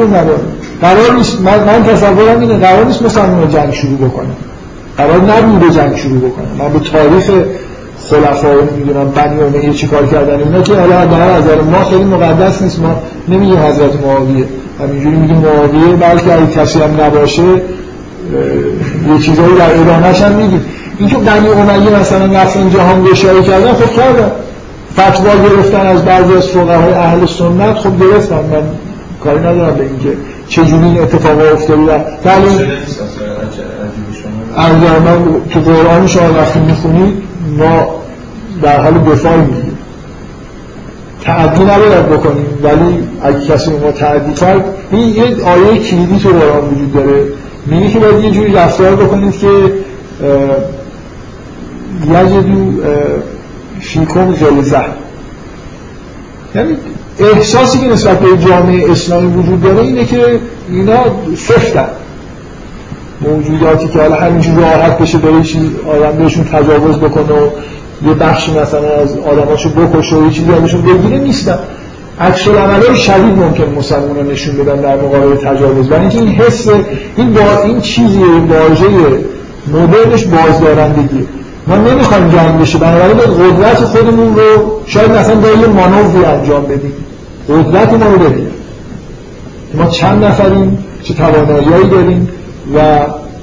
قرار نیست من, من تصورم اینه قرار نیست مسلمان جنگ شروع بکنه. قرار نبوده جنگ شروع بکنه. من به تاریخ خلفا می‌دونم بنی امیه چی کار کردن اینا که حالا در نظر ما خیلی مقدس نیست. ما نمیگیم حضرت معاویه. همینجوری میگیم معاویه بلکه اگه کسی هم نباشه یه چیزایی در ادامهش هم میگیم. اینکه بنی امیه مثلا نفرین جهان گشایی کردن خب کردن فتوا گرفتن از بعضی از فقهای اهل سنت. خب گرفتن من کاری ندارم به اینکه چجوری این اتفاق افتاده. بله. از من تو قرآن شما وقتی می‌خونید ما در حال دفاع میگیم تعدی نباید بکنیم ولی اگه کسی ما تعدی کرد این یه آیه کلیدی تو قرآن وجود داره. میگه که باید یه جوری رفتار بکنید که یجدو فیکم غلظه یعنی احساسی که نسبت به جامعه اسلامی وجود داره اینه که اینا سفتن. موجوداتی که حالا همینجور راحت بشه داره چیز آدم بهشون تجاوز بکنه و یه بخشی مثلا از آدماشو بکشه و یه چیزی ازشون بگیره نیستن. عکس العملای شدید ممکن مسلمان رو نشون بدن در مقابل تجاوز. و اینکه این حس این با این چیزی این واژه مدرنش بازدارندگی. ما نمی‌خوایم جنگ بشه. بنابراین به قدرت خودمون رو شاید مثلا با یه مانوری انجام بدیم. قدرت ما رو بدیم. ما چند نفریم؟ چه توانایی داریم؟ و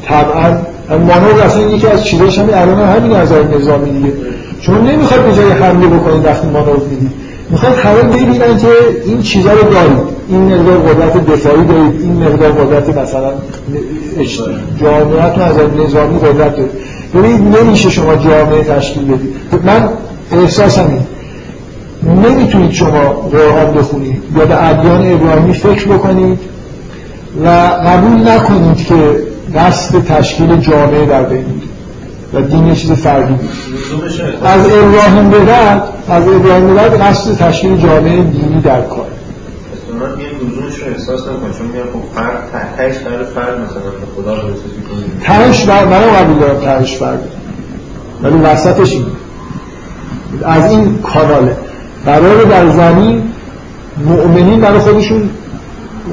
طبعا مانور اصلا یکی از چیزاش همین الان همین نظر نظامی دیگه. چون نمی‌خواد به جای حمله بکنید وقتی مانور می‌دید می‌خواد همه ببینن که این چیزا رو دارید. این مقدار قدرت دفاعی دارید. این مقدار قدرت مثلا جامعهتون از نظامی قدرت دارید. ببینید نمیشه شما جامعه تشکیل بدید. من احساسم این نمی‌تونید شما قرآن بخونید. یا به ادیان ابراهیمی فکر بکنید. و قبول نکنید که قصد تشکیل جامعه در بین و دین یه چیز فردی از ابراهیم به بعد از ابراهیم به بعد قصد تشکیل جامعه دینی در کار. احساس نکنه چون میگن خب فرد تهش قرار فرد مثلا خدا رو تهش فرد منم قبول دارم تهش فرد. ولی وسطش این از این کاناله. قرار در زمین مؤمنین برای خودشون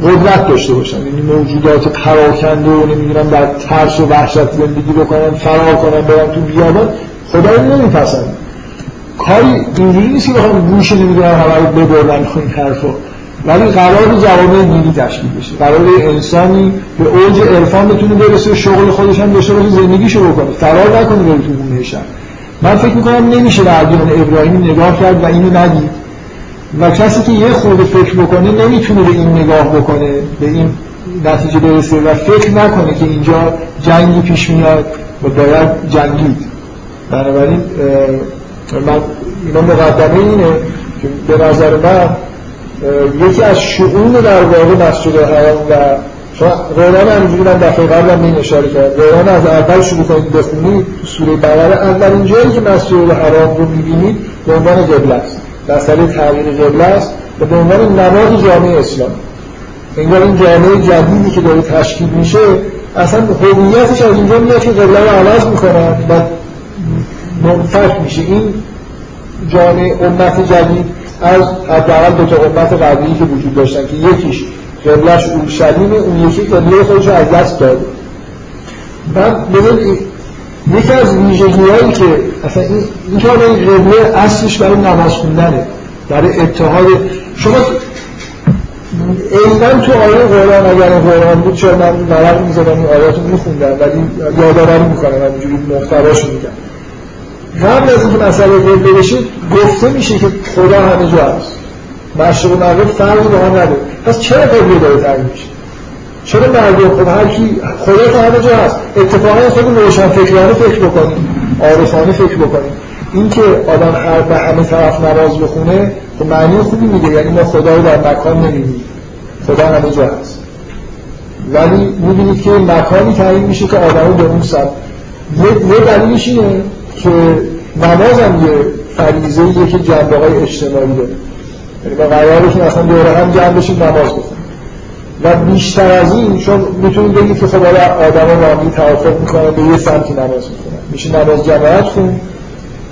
قدرت داشته باشن. یعنی موجودات پراکنده و نمی‌دونم در ترس و وحشت زندگی بکنن فرار کنن برن تو بیابان خدا رو نمیپسند. کاری اینجوری نیست که بخوام گوش نمی‌دونم همه رو ببرن این حرفو ولی قرار جوامع دینی تشکیل بشه. قرار انسانی به اوج عرفان بتونه برسه شغل خودش هم داشته باشه زندگیشو بکنه. فرار نکنه بره تو من فکر می‌کنم نمیشه ادیان ابراهیمی نگاه کرد و اینو ندید. و کسی که یه خورده فکر بکنه نمی‌تونه به این نگاه بکنه به این نتیجه برسه و فکر نکنه که اینجا جنگی پیش میاد و باید جنگید. بنابراین من اینا مقدمه اینه که به نظر من یکی از شعون در واقع مسجد حرام و قرآن همینجوری من دفعه قبل هم اشاره کرد قرآن از اول شروع کنید بخونید سوره بقره اولین جایی که مسجد حرام رو می‌بینید به عنوان قبله است. مسئله تغییر قبله است و به عنوان نماد جامعه اسلام انگار این جامعه جدیدی که داره تشکیل میشه اصلا هویتش از اینجا میاد که قبله رو عوض می‌کنن و منفک میشه. این جامعه امت جدید از حداقل دو تا امت قبلی که وجود داشتن که یکیش قبلش اورشلیمه اون یکی قبله خودش از دست داده. بعد ببین یکی از ویژگی هایی که اصلا این این قبله اصلش برای نماز خوندنه برای اتحاد. شما ایدن تو آیه قرآن اگر قرآن بود چرا من نرق می‌زدم این آیات رو میخوندم ولی یادآوری می‌کنم همینجوری محتواشو میگم. قبل از اینکه مسئله قبله بشه گفته میشه که خدا همه جا هست. مشرق و فرقی با هم نداره. پس چرا قبله داره تعیین میشه؟ چرا مردم؟ خب هر کی خدا که همه جا هست. اتفاقا خود روشن فکرانه فکر بکنیم. عارفانه فکر بکنیم. اینکه آدم هر به همه طرف نماز بخونه خب معنی خوبی میده یعنی ما خدا رو در مکان نمی‌بینیم. خدا همه جا هست. ولی می‌بینید که مکانی تعیین میشه که آدم به اون سب یه دلیلش اینه که نماز هم یه فریزه یه که جنبه های اجتماعی داره. یعنی ما قراره که مثلا دوره هم جمع بشیم نماز بخونیم و بیشتر از این چون می‌تونید بگید که خب آدم واقعی توافق می‌کنن به یه سمتی نماز می‌کنن میشه نماز جماعت خون.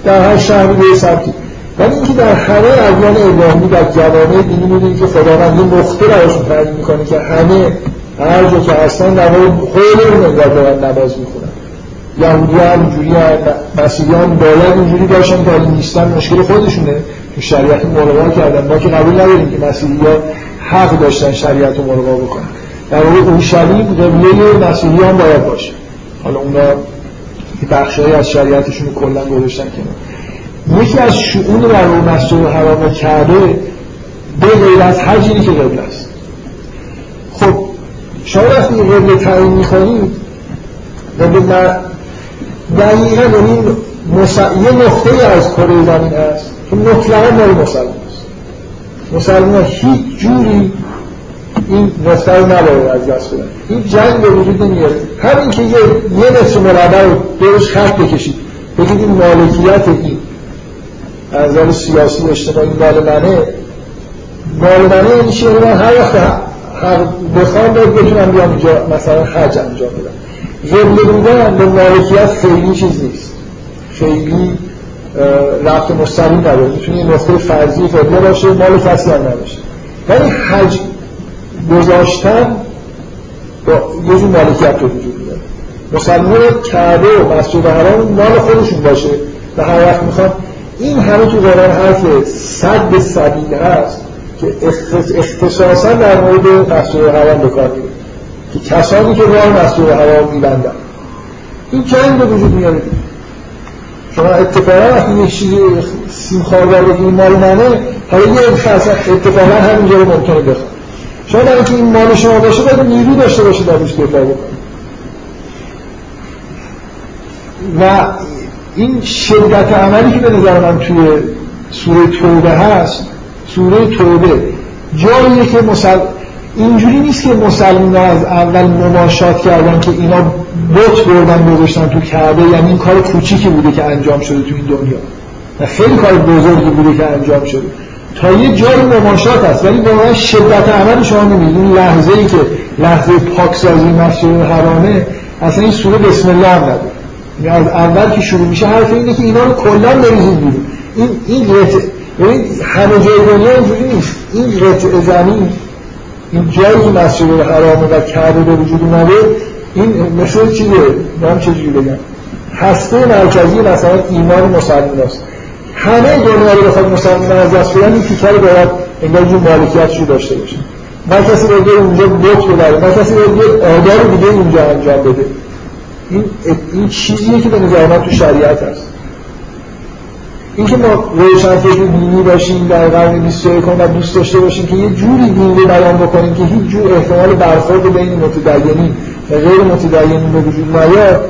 در هر شهری به یه سمتی. ولی اینکه در همه ادیان الهی در جوامع دینی می‌دونید که خداوند یه نقطه براشون تعیین می‌کنه که همه هر جا که هستن نماز خیلی نگاه دارن نماز می‌خونن. یهودی هم اینجوری هم مسیحی هم باید اینجوری باشن که نیستن مشکل خودشونه. که شریعت ملغا کردن. ما که قبول نداریم که مسیحی ها حق داشتن شریعت ملغا بکنن. در واقع اون شریع قبله مسیحی هم باید باشه. حالا اونا بخشهایی از شریعتشون کلا گذاشتن کنار. یکی از شؤون در مسجد حرام کرده به غیر از حجی که قبل است. خب شما وقتی قبل تعیین می‌کنید قبل دقیقا یعنی یه نقطه از کره زمین هست که مطلقا مال مسلمان است. مسلمان هیچ جوری این نقطه رو نباید از دست بدن. این جنگ به وجود نمیاره همین که یه, یه متر مربع رو دورش خط بکشید بگید این مالکیت این از سیاسی اجتماعی مال منه. مال منه یعنی چیه من هر وقت بخوام باید بتونم بیام اینجا مثلا حج انجام بدم. قبله بودن به مالکیت خیلی چیز نیست. خیلی رفت مستقیم نداره. می‌تونه یه نقطه فرضی قبله باشه مال کسی هم نباشه. ولی حج گذاشتن با یه جور مالکیت رو وجود میاد مسلمان کعبه و مسجد حرام مال خودشون باشه و هر وقت می‌خوان. این همه تو قرآن حرف صد سبیل هست که اختصاصا در مورد مسجد حرام بکار میره که کسانی که راه مسجد حرام میبندن. این جنگ به وجود میاره. شما اتفاقا وقتی یه چیزی سیم خاردار بگی این مال منه حالا یه اتفاقا همینجا رو ممکنه بخواد. شما برای این مال شما باشه باید نیرو داشته باشه در روش دفاع بکنید و این شدت عملی که به نظر من توی سوره توبه هست سوره توبه جاییه که مسل... اینجوری نیست که مسلمان از اول مماشات کردن که اینا بت بردن گذاشتن تو کعبه یعنی این کار کوچیکی بوده که انجام شده تو این دنیا. و خیلی کار بزرگی بوده که انجام شده. تا یه جای مماشات هست. ولی واقعا شدت عمل شما نمی‌دید این لحظه ای که لحظه پاکسازی مسجد حرامه اصلا این سوره بسم الله هم نداره یعنی از اول که شروع میشه حرف اینه که اینا رو کلا بریزید بیرون. این این ببین همه جای دنیا اینجوری نیست. این قطع زمین این جایی مسجد حرامه و کعبه به وجود اومده این مثل چیزه من چجوری بگم؟ هسته مرکزی مثلا ایمان مسلمان است. همه دنیا رو بخواد مسلمان از دست بدن این تیکه رو باید انگار جو مالکیت رو داشته باشه. نه کسی باید اونجا بوت ببره نه کسی باید آدار دیگه اونجا انجام بده. این این چیزیه که به نظر من تو شریعت هست. اینکه ما روشن فکر دینی باشیم در قرن 21 و دوست داشته باشیم که یه جوری دین رو بیان بکنیم که هیچ جور احتمال برخورد بین متدینین و غیر متدینین به وجود نیاد.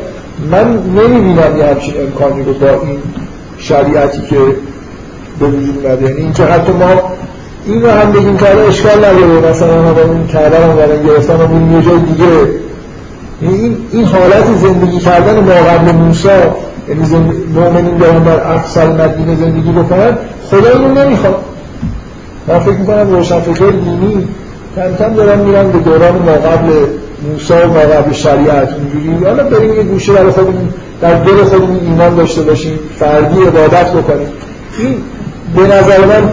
من نمی‌بینم یه همچین امکانی رو با این شریعتی که به وجود اومده یعنی اینکه حتی ما این رو هم بگیم که اشکال نداره. مثلا ما با این کعبه رو اومدن گرفتن و یه جای دیگه. یعنی این این حالت زندگی کردن ما قبل موسی یعنی مؤمنین دارن در اقصال مدینه زندگی بکنن خدا اینو نمی‌خواد. من فکر می‌کنم روشن فکر دینی کم کم دارن میرن به دوران ما قبل موسی و ما قبل شریعت. اونجوری حالا بریم یه گوشه برای خودمون در دل خودمون ایمان داشته باشیم فردی عبادت بکنیم. این به نظر من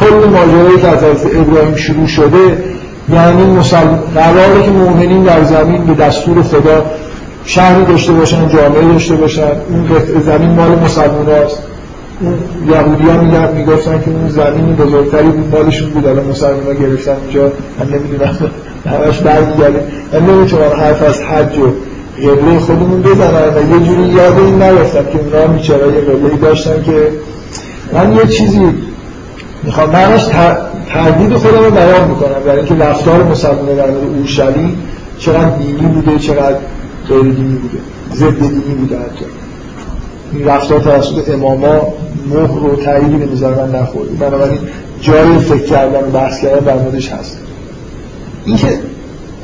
کل ماجرایی که از ابراهیم شروع شده یعنی مسلم قراره که مؤمنین در زمین به دستور خدا شهری داشته باشن جامعه داشته باشن. اون زمین مال مسلمان هست اون یهودی ها میگن می‌گفتن که اون زمینی بزرگتری بود مالشون بود الان مسلمان ها گرفتن اونجا من نمی‌دونم. همش برمیگرده من نمی‌تونم حرف از حج و قبله خودمون بزنن و یه جوری یاد این نرفتم که اونا هم یه قبله داشتن که من یه چیزی می‌خوام معنیش تردید خودم رو بیان می‌کنم. برای اینکه رفتار مسلمانه در مورد اورشلیم چقدر دینی بوده چقدر غیر دینی بوده ضد دینی بوده حتی. این رفتار توسط اماما مهر و تاییدی نظر من نخورده. بنابراین جای فکر کردن و بحث کردن در موردش هست. اینکه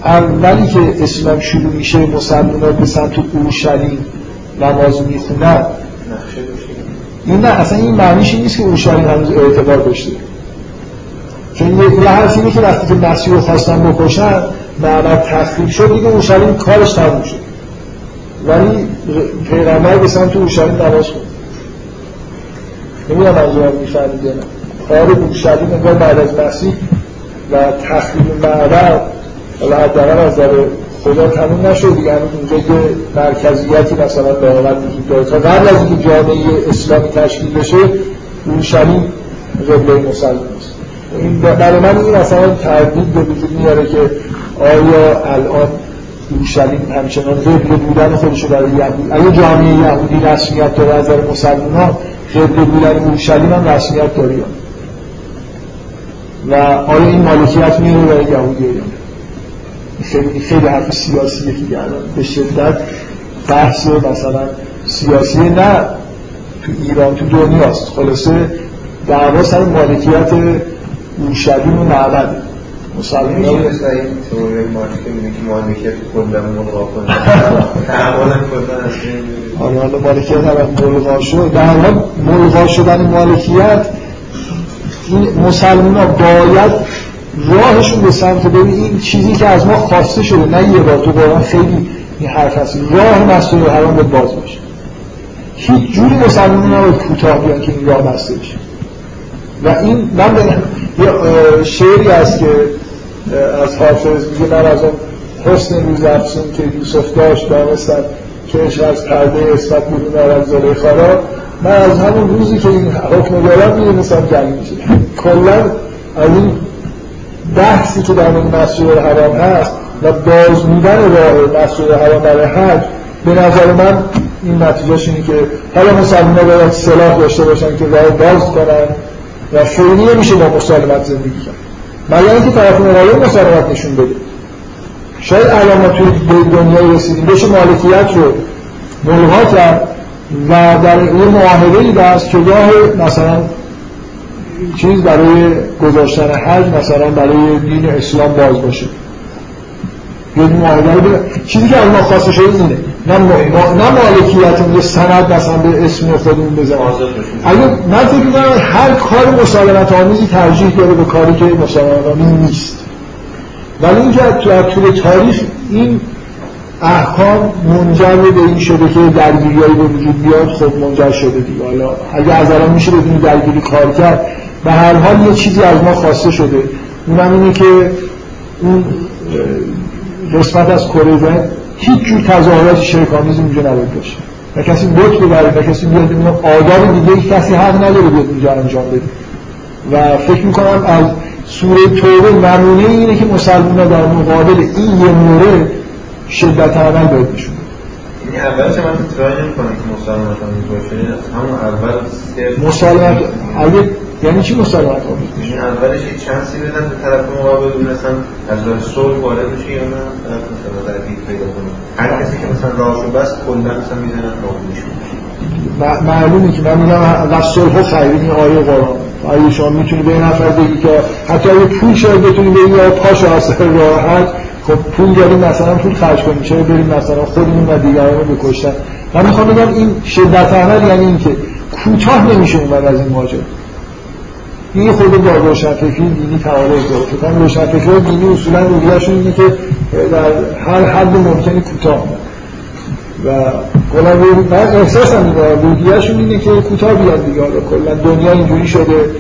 اولی که اسلام شروع میشه مسلمان به سمت اورشلیم نماز می‌خونن این نه اصلا این معنیش نیست که اورشلیم هنوز اعتبار داشته. چون یه حرف اینه که وقتی که مسیح رو خواستن بکشن معبد تخریب شد دیگه اورشلیم کارش تموم شد. ولی پیغمبر به سمت اورشلیم نماز خون نمی‌دونم منظورم می‌فهمید نه. کار اورشلیم انگار بعد از مسیح و تخریب معبد حالا حداقل از نظر خدا تموم نشد دیگه. هنوز اونجا که مرکزیتی مثلا دارد وجود داره. تا قبل از اینکه جامعه اسلامی تشکیل بشه اورشلیم قبله مسلمان است. این برای من این مثلا تردید به وجود میاره که آیا الان اورشلیم همچنان قبله بودن خودش برای یهود اگه جامعه یهودی رسمیت داره از نظر مسلمان ها قبله بودن اورشلیم هم رسمیت داره و آیا این مالکیت میاره برای یهودی؟ خیلی خیلی حرف سیاسیه که گردن. به شدت بحث مثلا سیاسی نه. تو ایران تو دنیاست خلاصه دعوا سر مالکیت اورشلیم و معبد. مسلمان تئوری مارکت میگه که مالکیت کلا ملغا کنه. تعامل کلا آره حالا مالکیت هم ملغا شد. در حال ملغا شدن مالکیت این مسلمان ها باید راهشون به سمت ببین این چیزی که از ما خواسته شده نه یه بار تو قرآن خیلی این حرف هست. راه مسئول حرام به باز باشه. هیچ جوری مسلمان نباید کوتاه بیان که این راه بسته بشه. و این من یه شعری هست که از حافظ میگه من از اون حسن روز افسون که یوسف داشت دانستم که از پرده اسمت بیرون آرد زلیخا را من از همون روزی که این حکم دارم می‌دونستم جنگ میشه. کلا از این بحثی که در این مسجد حرام هست و باز بودن راه مسجد حرام برای حج به نظر من این نتیجهش اینه که حالا مسلمان باید سلاح داشته باشن که راه باز کنن و خیلی نمیشه با مسالمت زندگی کرد. مگر اینکه طرف مقابل مسالمت نشون بده. شاید علامت توی دنیای رسیدیم بشه مالکیت رو ملغا کرد و در یه معاهده ای دست که راه مثلا چیز برای گذاشتن حج مثلا برای دین اسلام باز باشه. یه معاهده چیزی که از ما خواسته شده اینه. نه, نه مالکیت یه سند مثلا به اسم خودمون بزنیم. اگه من فکر می‌کنم هر کار مسالمت آمیزی ترجیح داره به کاری که مسالمت آمیز نیست. ولی اینکه تو طول تاریخ این احکام منجر به این شده که درگیریایی به وجود بیاد خب منجر شده دیگه. حالا اگه از الان میشه بدون درگیری کار کرد به هر حال یه چیزی از ما خواسته شده. اونم اینه که اون قسمت از کره زمین هیچ جور تظاهرات شرکامیزی اونجا نباید باشه. و کسی بوت ببره و کسی بیاد اینو آداب دیگه کسی حق نداره بیاد اونجا انجام بده. و فکر می‌کنم از سوره توبه نمونه اینه که مسلمان در مقابل این یه مورد شدت عمل باید یعنی اولش من ترای نمی‌کنم که مسلمت آمیز باشه همون اول مسلمت اگه یعنی چی مسلمت آمیز میشه اولش یه چانسی بدن به طرف مقابل مثلا از راه صلح وارد بشه یا نه؟ طرف مثلا در دید پیدا کنه. هر کسی که مثلا راهشو بس کلا مثلا می‌زنن راهش معلومه که من میگم و صلح خیلی این آیه قرآن. آیه شما می‌تونی به نفر بگی که حتی اگه پول شاید بتونی بگی یا پاشو از راحت خب پول داریم مثلا پول خرج کنیم چرا بریم مثلا خودمون و دیگران رو بکشتن؟ من می‌خوام بگم این شدت عمل یعنی این که کوتاه نمیشه اومد از این ماجرا. این خود با روشنفکری دینی تعارض داره. کنم روشنفکری دینی اصولا رویهشون اینه که در هر حد ممکنی کوتاه. و کلا من احساسم اینه رویهشون اینه که کوتاه بیاد دیگه. حالا کلا دنیا اینجوری شده.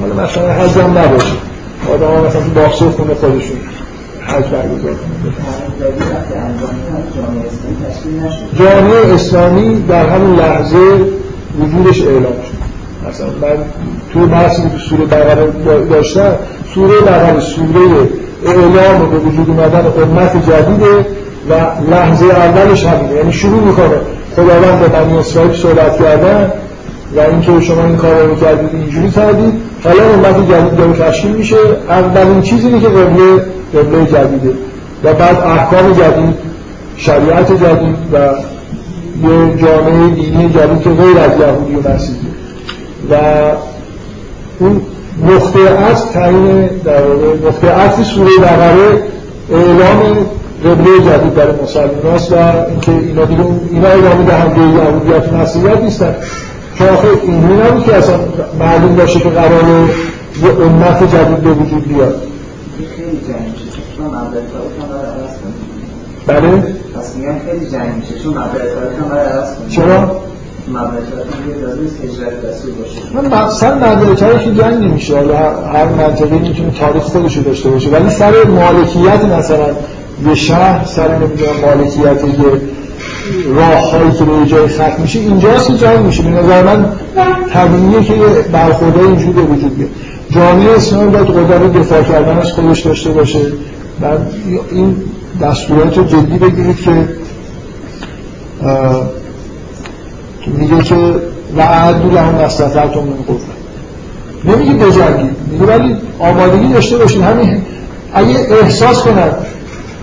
حالا مثلا حزم نباشه. آدم ها مثلا باکسه خونه خودشون. حج برگزار جامعه اسلامی در همون لحظه وجودش اعلام شد. مثلا من توی بحثی که تو سوره بقره داشتم سوره بقره سوره اعلام به وجود اومدن امت جدیده و لحظه اولش همینه. یعنی شروع می‌کنه. خداوند به بنی اسرائیل صحبت کردن و اینکه شما این کار رو کردید اینجوری کردید. حالا امت جدید داره تشکیل میشه اولین چیزی که قبله قبله جدیده. و بعد احکام جدید شریعت جدید و یه جامعه دینی جدید که غیر از یهودی و مسیحی. و اون نقطه از تعیین در واقع نقطه از سوره بقره اعلام قبله جدید برای مسلمان است و اینکه اینا دیگه اینا ادامه دهنده یهودیت مسیحیت نیستن. چون آخه اینجوری نبود که اصلا معلوم باشه که قرار یه امت جدید به وجود بیاد. بله؟ پس میگن خیلی جنگ میشه چون تاریخ هم باید عوض کنیم. چرا؟ تاریخ یه لازم است هجرت رسول باشه. من مثلا مبدأ تاریخ جنگ نمیشه. حالا هر منطقه می‌تونه تاریخ خودش رو داشته باشه. ولی سر مالکیت مثلا یه شهر سر نمی‌دونم مالکیت یه راه هایی که به جای ختم میشه اینجاست که جنگ میشه به نظر من طبیعیه که برخورده اینجوری به وجود بیاد جامعه اسلام باید قدرت دفاع کردن از خودش داشته باشه. و این دستورات جدی بگیرید که میگه که و عدو لهم استطعتم من قوه نمیگه بجنگید. میگه ولی آمادگی داشته باشید همین اگه احساس کنن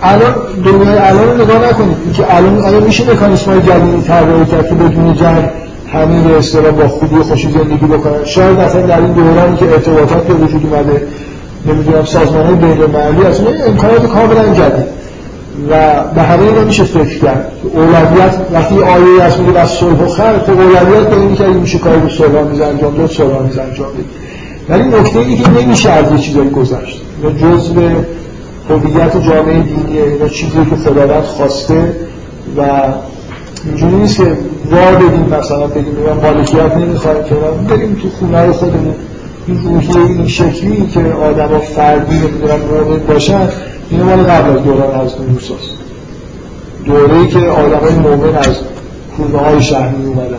الان دنیای الان رو نگاه نکنید. که الان آیا میشه مکانیسم های جدیدی طراحی کرد که بدون جنگ همه به اصطلاح با خوبی و خوشی زندگی بکنن. شاید مثلا در این دورانی که ارتباطات به وجود اومده نمی‌دونم سازمان های بین المللی اصلا امکانات کاملا جدید. و به همه اینا میشه فکر کرد. اولویت وقتی آیه هست میگه بس صلح و خیر خب اولویت به اینه که میشه کاری به صلح میز انجام داد صلح میز انجام ولی نکته اینه که نمیشه از یه چیزایی گذشت. اینا جزء هویت جامعه دینیه اینا چیزی که خداوند خواسته و اینجوری نیست که وا بدیم مثلا بگیم من مالکیت نمی‌خوایم که بریم تو خونه خودمون. این روحیه این شکلی که آدم فردی نمی‌دونم مؤمن باشن اینو مال قبل از دوران حضرت موسی است دوره ای که آدم های مؤمن از خونه های شهر اومدن.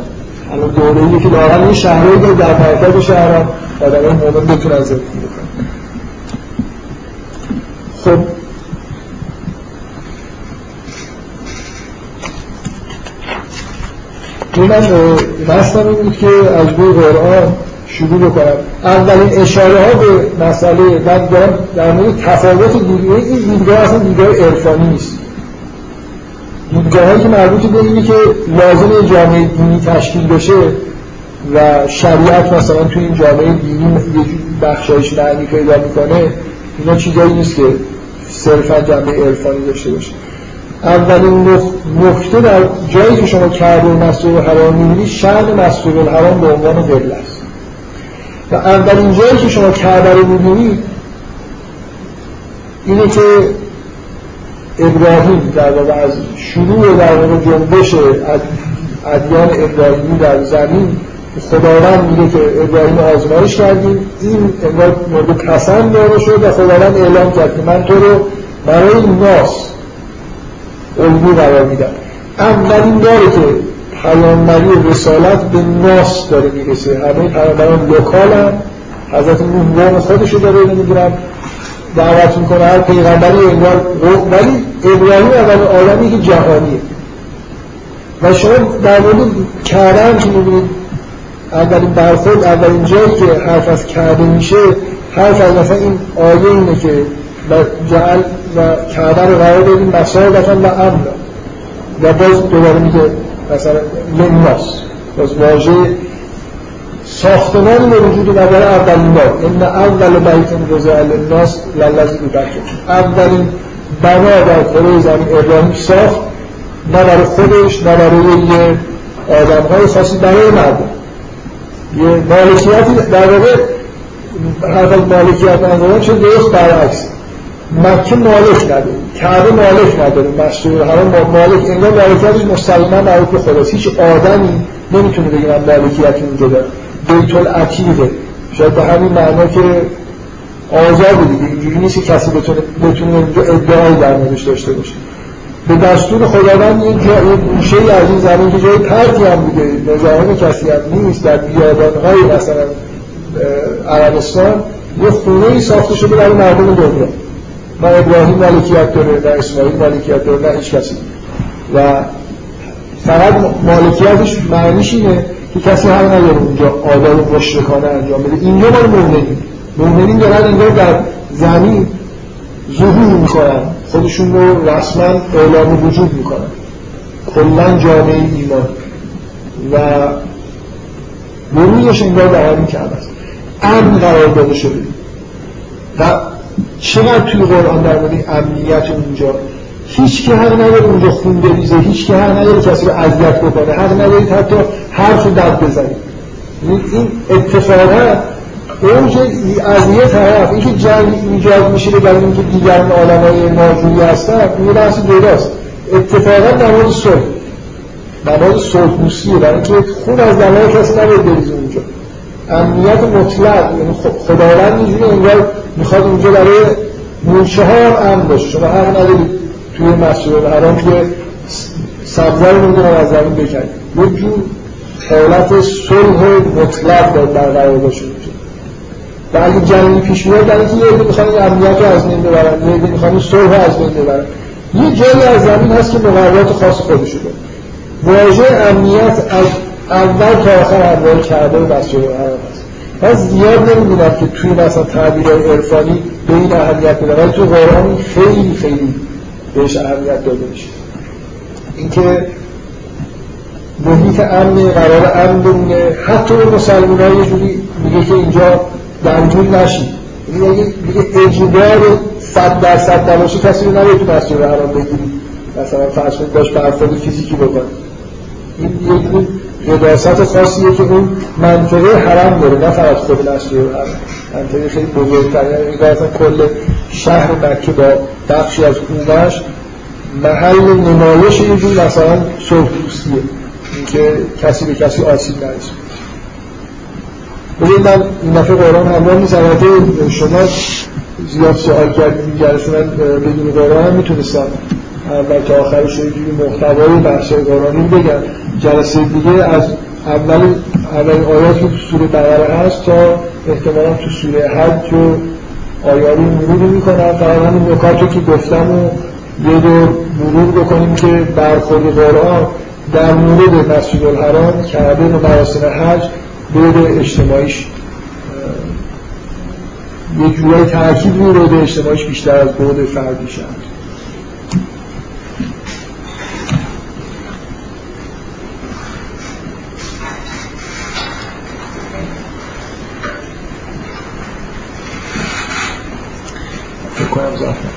الان دوره ای که دارن این شهرهایی که در مرکز آدم های مؤمن بتونن زندگی بکنن. خب. من این بود که از روی قرآن شروع بکنم. اولین اشاره ها به مسئله من دارم در مورد تفاوت دیدگاه این دیدگاه اصلا دیدگاه عرفانی نیست. دیدگاه هایی که مربوط به اینه که لازم جامعه دینی تشکیل بشه و شریعت مثلا توی این جامعه دینی یه بخشایش معنی پیدا می‌کنه اینا چیزایی نیست که صرفا جنبه عرفانی داشته باشه. اولین نکته در جایی که شما کعبه مسجد الحرام می‌بینید شأن مسجد الحرام به عنوان قبله است. و اولین جایی که شما کعبه رو می‌بینید اینه که ابراهیم در واقع از شروع در واقع جنبش ادیان ابراهیمی در زمین خداوند میگه که ابراهیم آزمایش کردیم. این انگار مورد پسند داره شد و خداوند اعلام کرد که من تو رو برای ناس الگو قرار میدم. اولین باره که پیامبری رسالت به ناس داره می‌رسه. همه پیامبران لوکال هم حضرت نوح قوم خودشو داره نمی‌دونم دعوت می‌کنه هر پیغمبری انگار ولی ابراهیم اول آدمی که جهانیه. و شما در مورد کعبه که می‌بینید اولین برخورد اولین جایی که حرف از کعبه میشه حرف از مثلا این آیه اینه که و جعل و کعبه رو قرار بدیم مسابقا و امنا و باز دوباره میگه مثلا لناس باز واژه ساختمان به وجود اومده اولین بار. ان اول بیت رضا للناس للذی ببکه اولین بنا در کره زمین ابراهیم ساخت نه برای خودش نه برای یه آدم های خاصی برای مردم. یه مالکیتی در واقع حرف از مالکیت انجام چه درست برعکس. مکه مالک نداره کعبه مالک نداره مسجد الحرام مالک انگار مالکیتش مستقیما مربوط به خداست. هیچ آدمی نمی‌تونه بگه من مالکیت اینجا دارم. بیت العتیقه شاید به همین معنا که آزاد دیگه اینجوری نیست کسی بتونه بتونه ادعایی در موردش داشته باشه. به دستور خداوند یه جا یه گوشه از این زمین که جای ترکی هم بوده مزاحم کسی هم نیست در بیابانهای مثلا عربستان یه خونه ای ساخته شده برای مردم دنیا. نه ابراهیم مالکیت داره نه اسماعیل مالکیت داره نه هیچ کسی. و فقط مالکیتش معنیش اینه که کسی هم نداره اونجا آداب مشرکانه انجام بده. اینجا مال مؤمنین. مؤمنین دارن اینجا در زمین ظهور می‌کنن. خودشون رو رسما اعلام وجود می‌کنن. کلا جامعه ایمان و بروزش انگار در همین کعبه است امن قرار داده شده. و چقدر توی قرآن در مورد امنیت اونجا هیچ که حق نداره اونجا خون بریزه هیچ که حق نداره کسی رو اذیت بکنه حق ندارید حتی حرف رو دد بزنید این اتفاقا اوج از یه طرف اینکه جنگ ایجاد میشه برای اینکه دیگران های ناجوری هستن این بحث جداست اتفاقا در مورد صلح. در مورد صلح برای اینکه خون از دمای کسی نباید بریزه اونجا. امنیت مطلق. یعنی خداوند اینجوری انگار می‌خواد اونجا برای مورچه ها هم امن باشه. شما حق ندارید توی مسجد الحرام که سبزه رو نمی‌دونم از زمین بکنید یه جور حالت صلح مطلق باید برقرار باشه. و اگه پیش میاد در اینکه یه عده می‌خوان امنیت رو از بین ببرن یه عده می‌خوان صلح از بین ببرن. یه جایی از زمین هست که مقررات خاص خودشو داره. واژه امنیت از اول تا آخر همراه کرده و مسجد الحرام هست من زیاد نمی‌دونم که توی مثلا تعبیرهای عرفانی به این اهمیت بده ولی تو قرآن خیلی خیلی بهش اهمیت داده میشه. اینکه محیط امن قرار امن بمونه. حتی مسلمان ها یه جوری میگه که اینجا درگیر نشید. میگه اجبار صد درصد نباشه کسی رو نباید تو مسجد حرام بگیرید مثلا فرض کنید باش برخورد فیزیکی بکنید این یه جور قداست خاصیه که اون منطقه حرم داره نه فقط خود مسجد حرم منطقه خیلی بزرگتر یعنی اصلا کل شهر مکه با بخشی از اونش محل نمایش یه مثلا صلح دوستیه اینکه کسی به کسی آسیب نرسونه ببین من این دفعه قرآن همراه نیست. البته شما زیاد سوال کردیم جلسه من بدون قرآن هم می‌تونستم اول تا آخرش یه جوری محتوای بحث قرآنی بگم جلسه دیگه از اول اول آیات که تو سوره بقره هست تا احتمالا تو سوره حج و آیاری مرور می‌کنم فقط همین نکات که گفتم و یه دور مرور بکنیم که برخورد قرآن در مورد مسجد الحرام کعبه و مراسم حج بعد اجتماعیش یه جورای ترکیب روی بعد اجتماعیش بیشتر از بعد فردیش هم فکر کنم زفر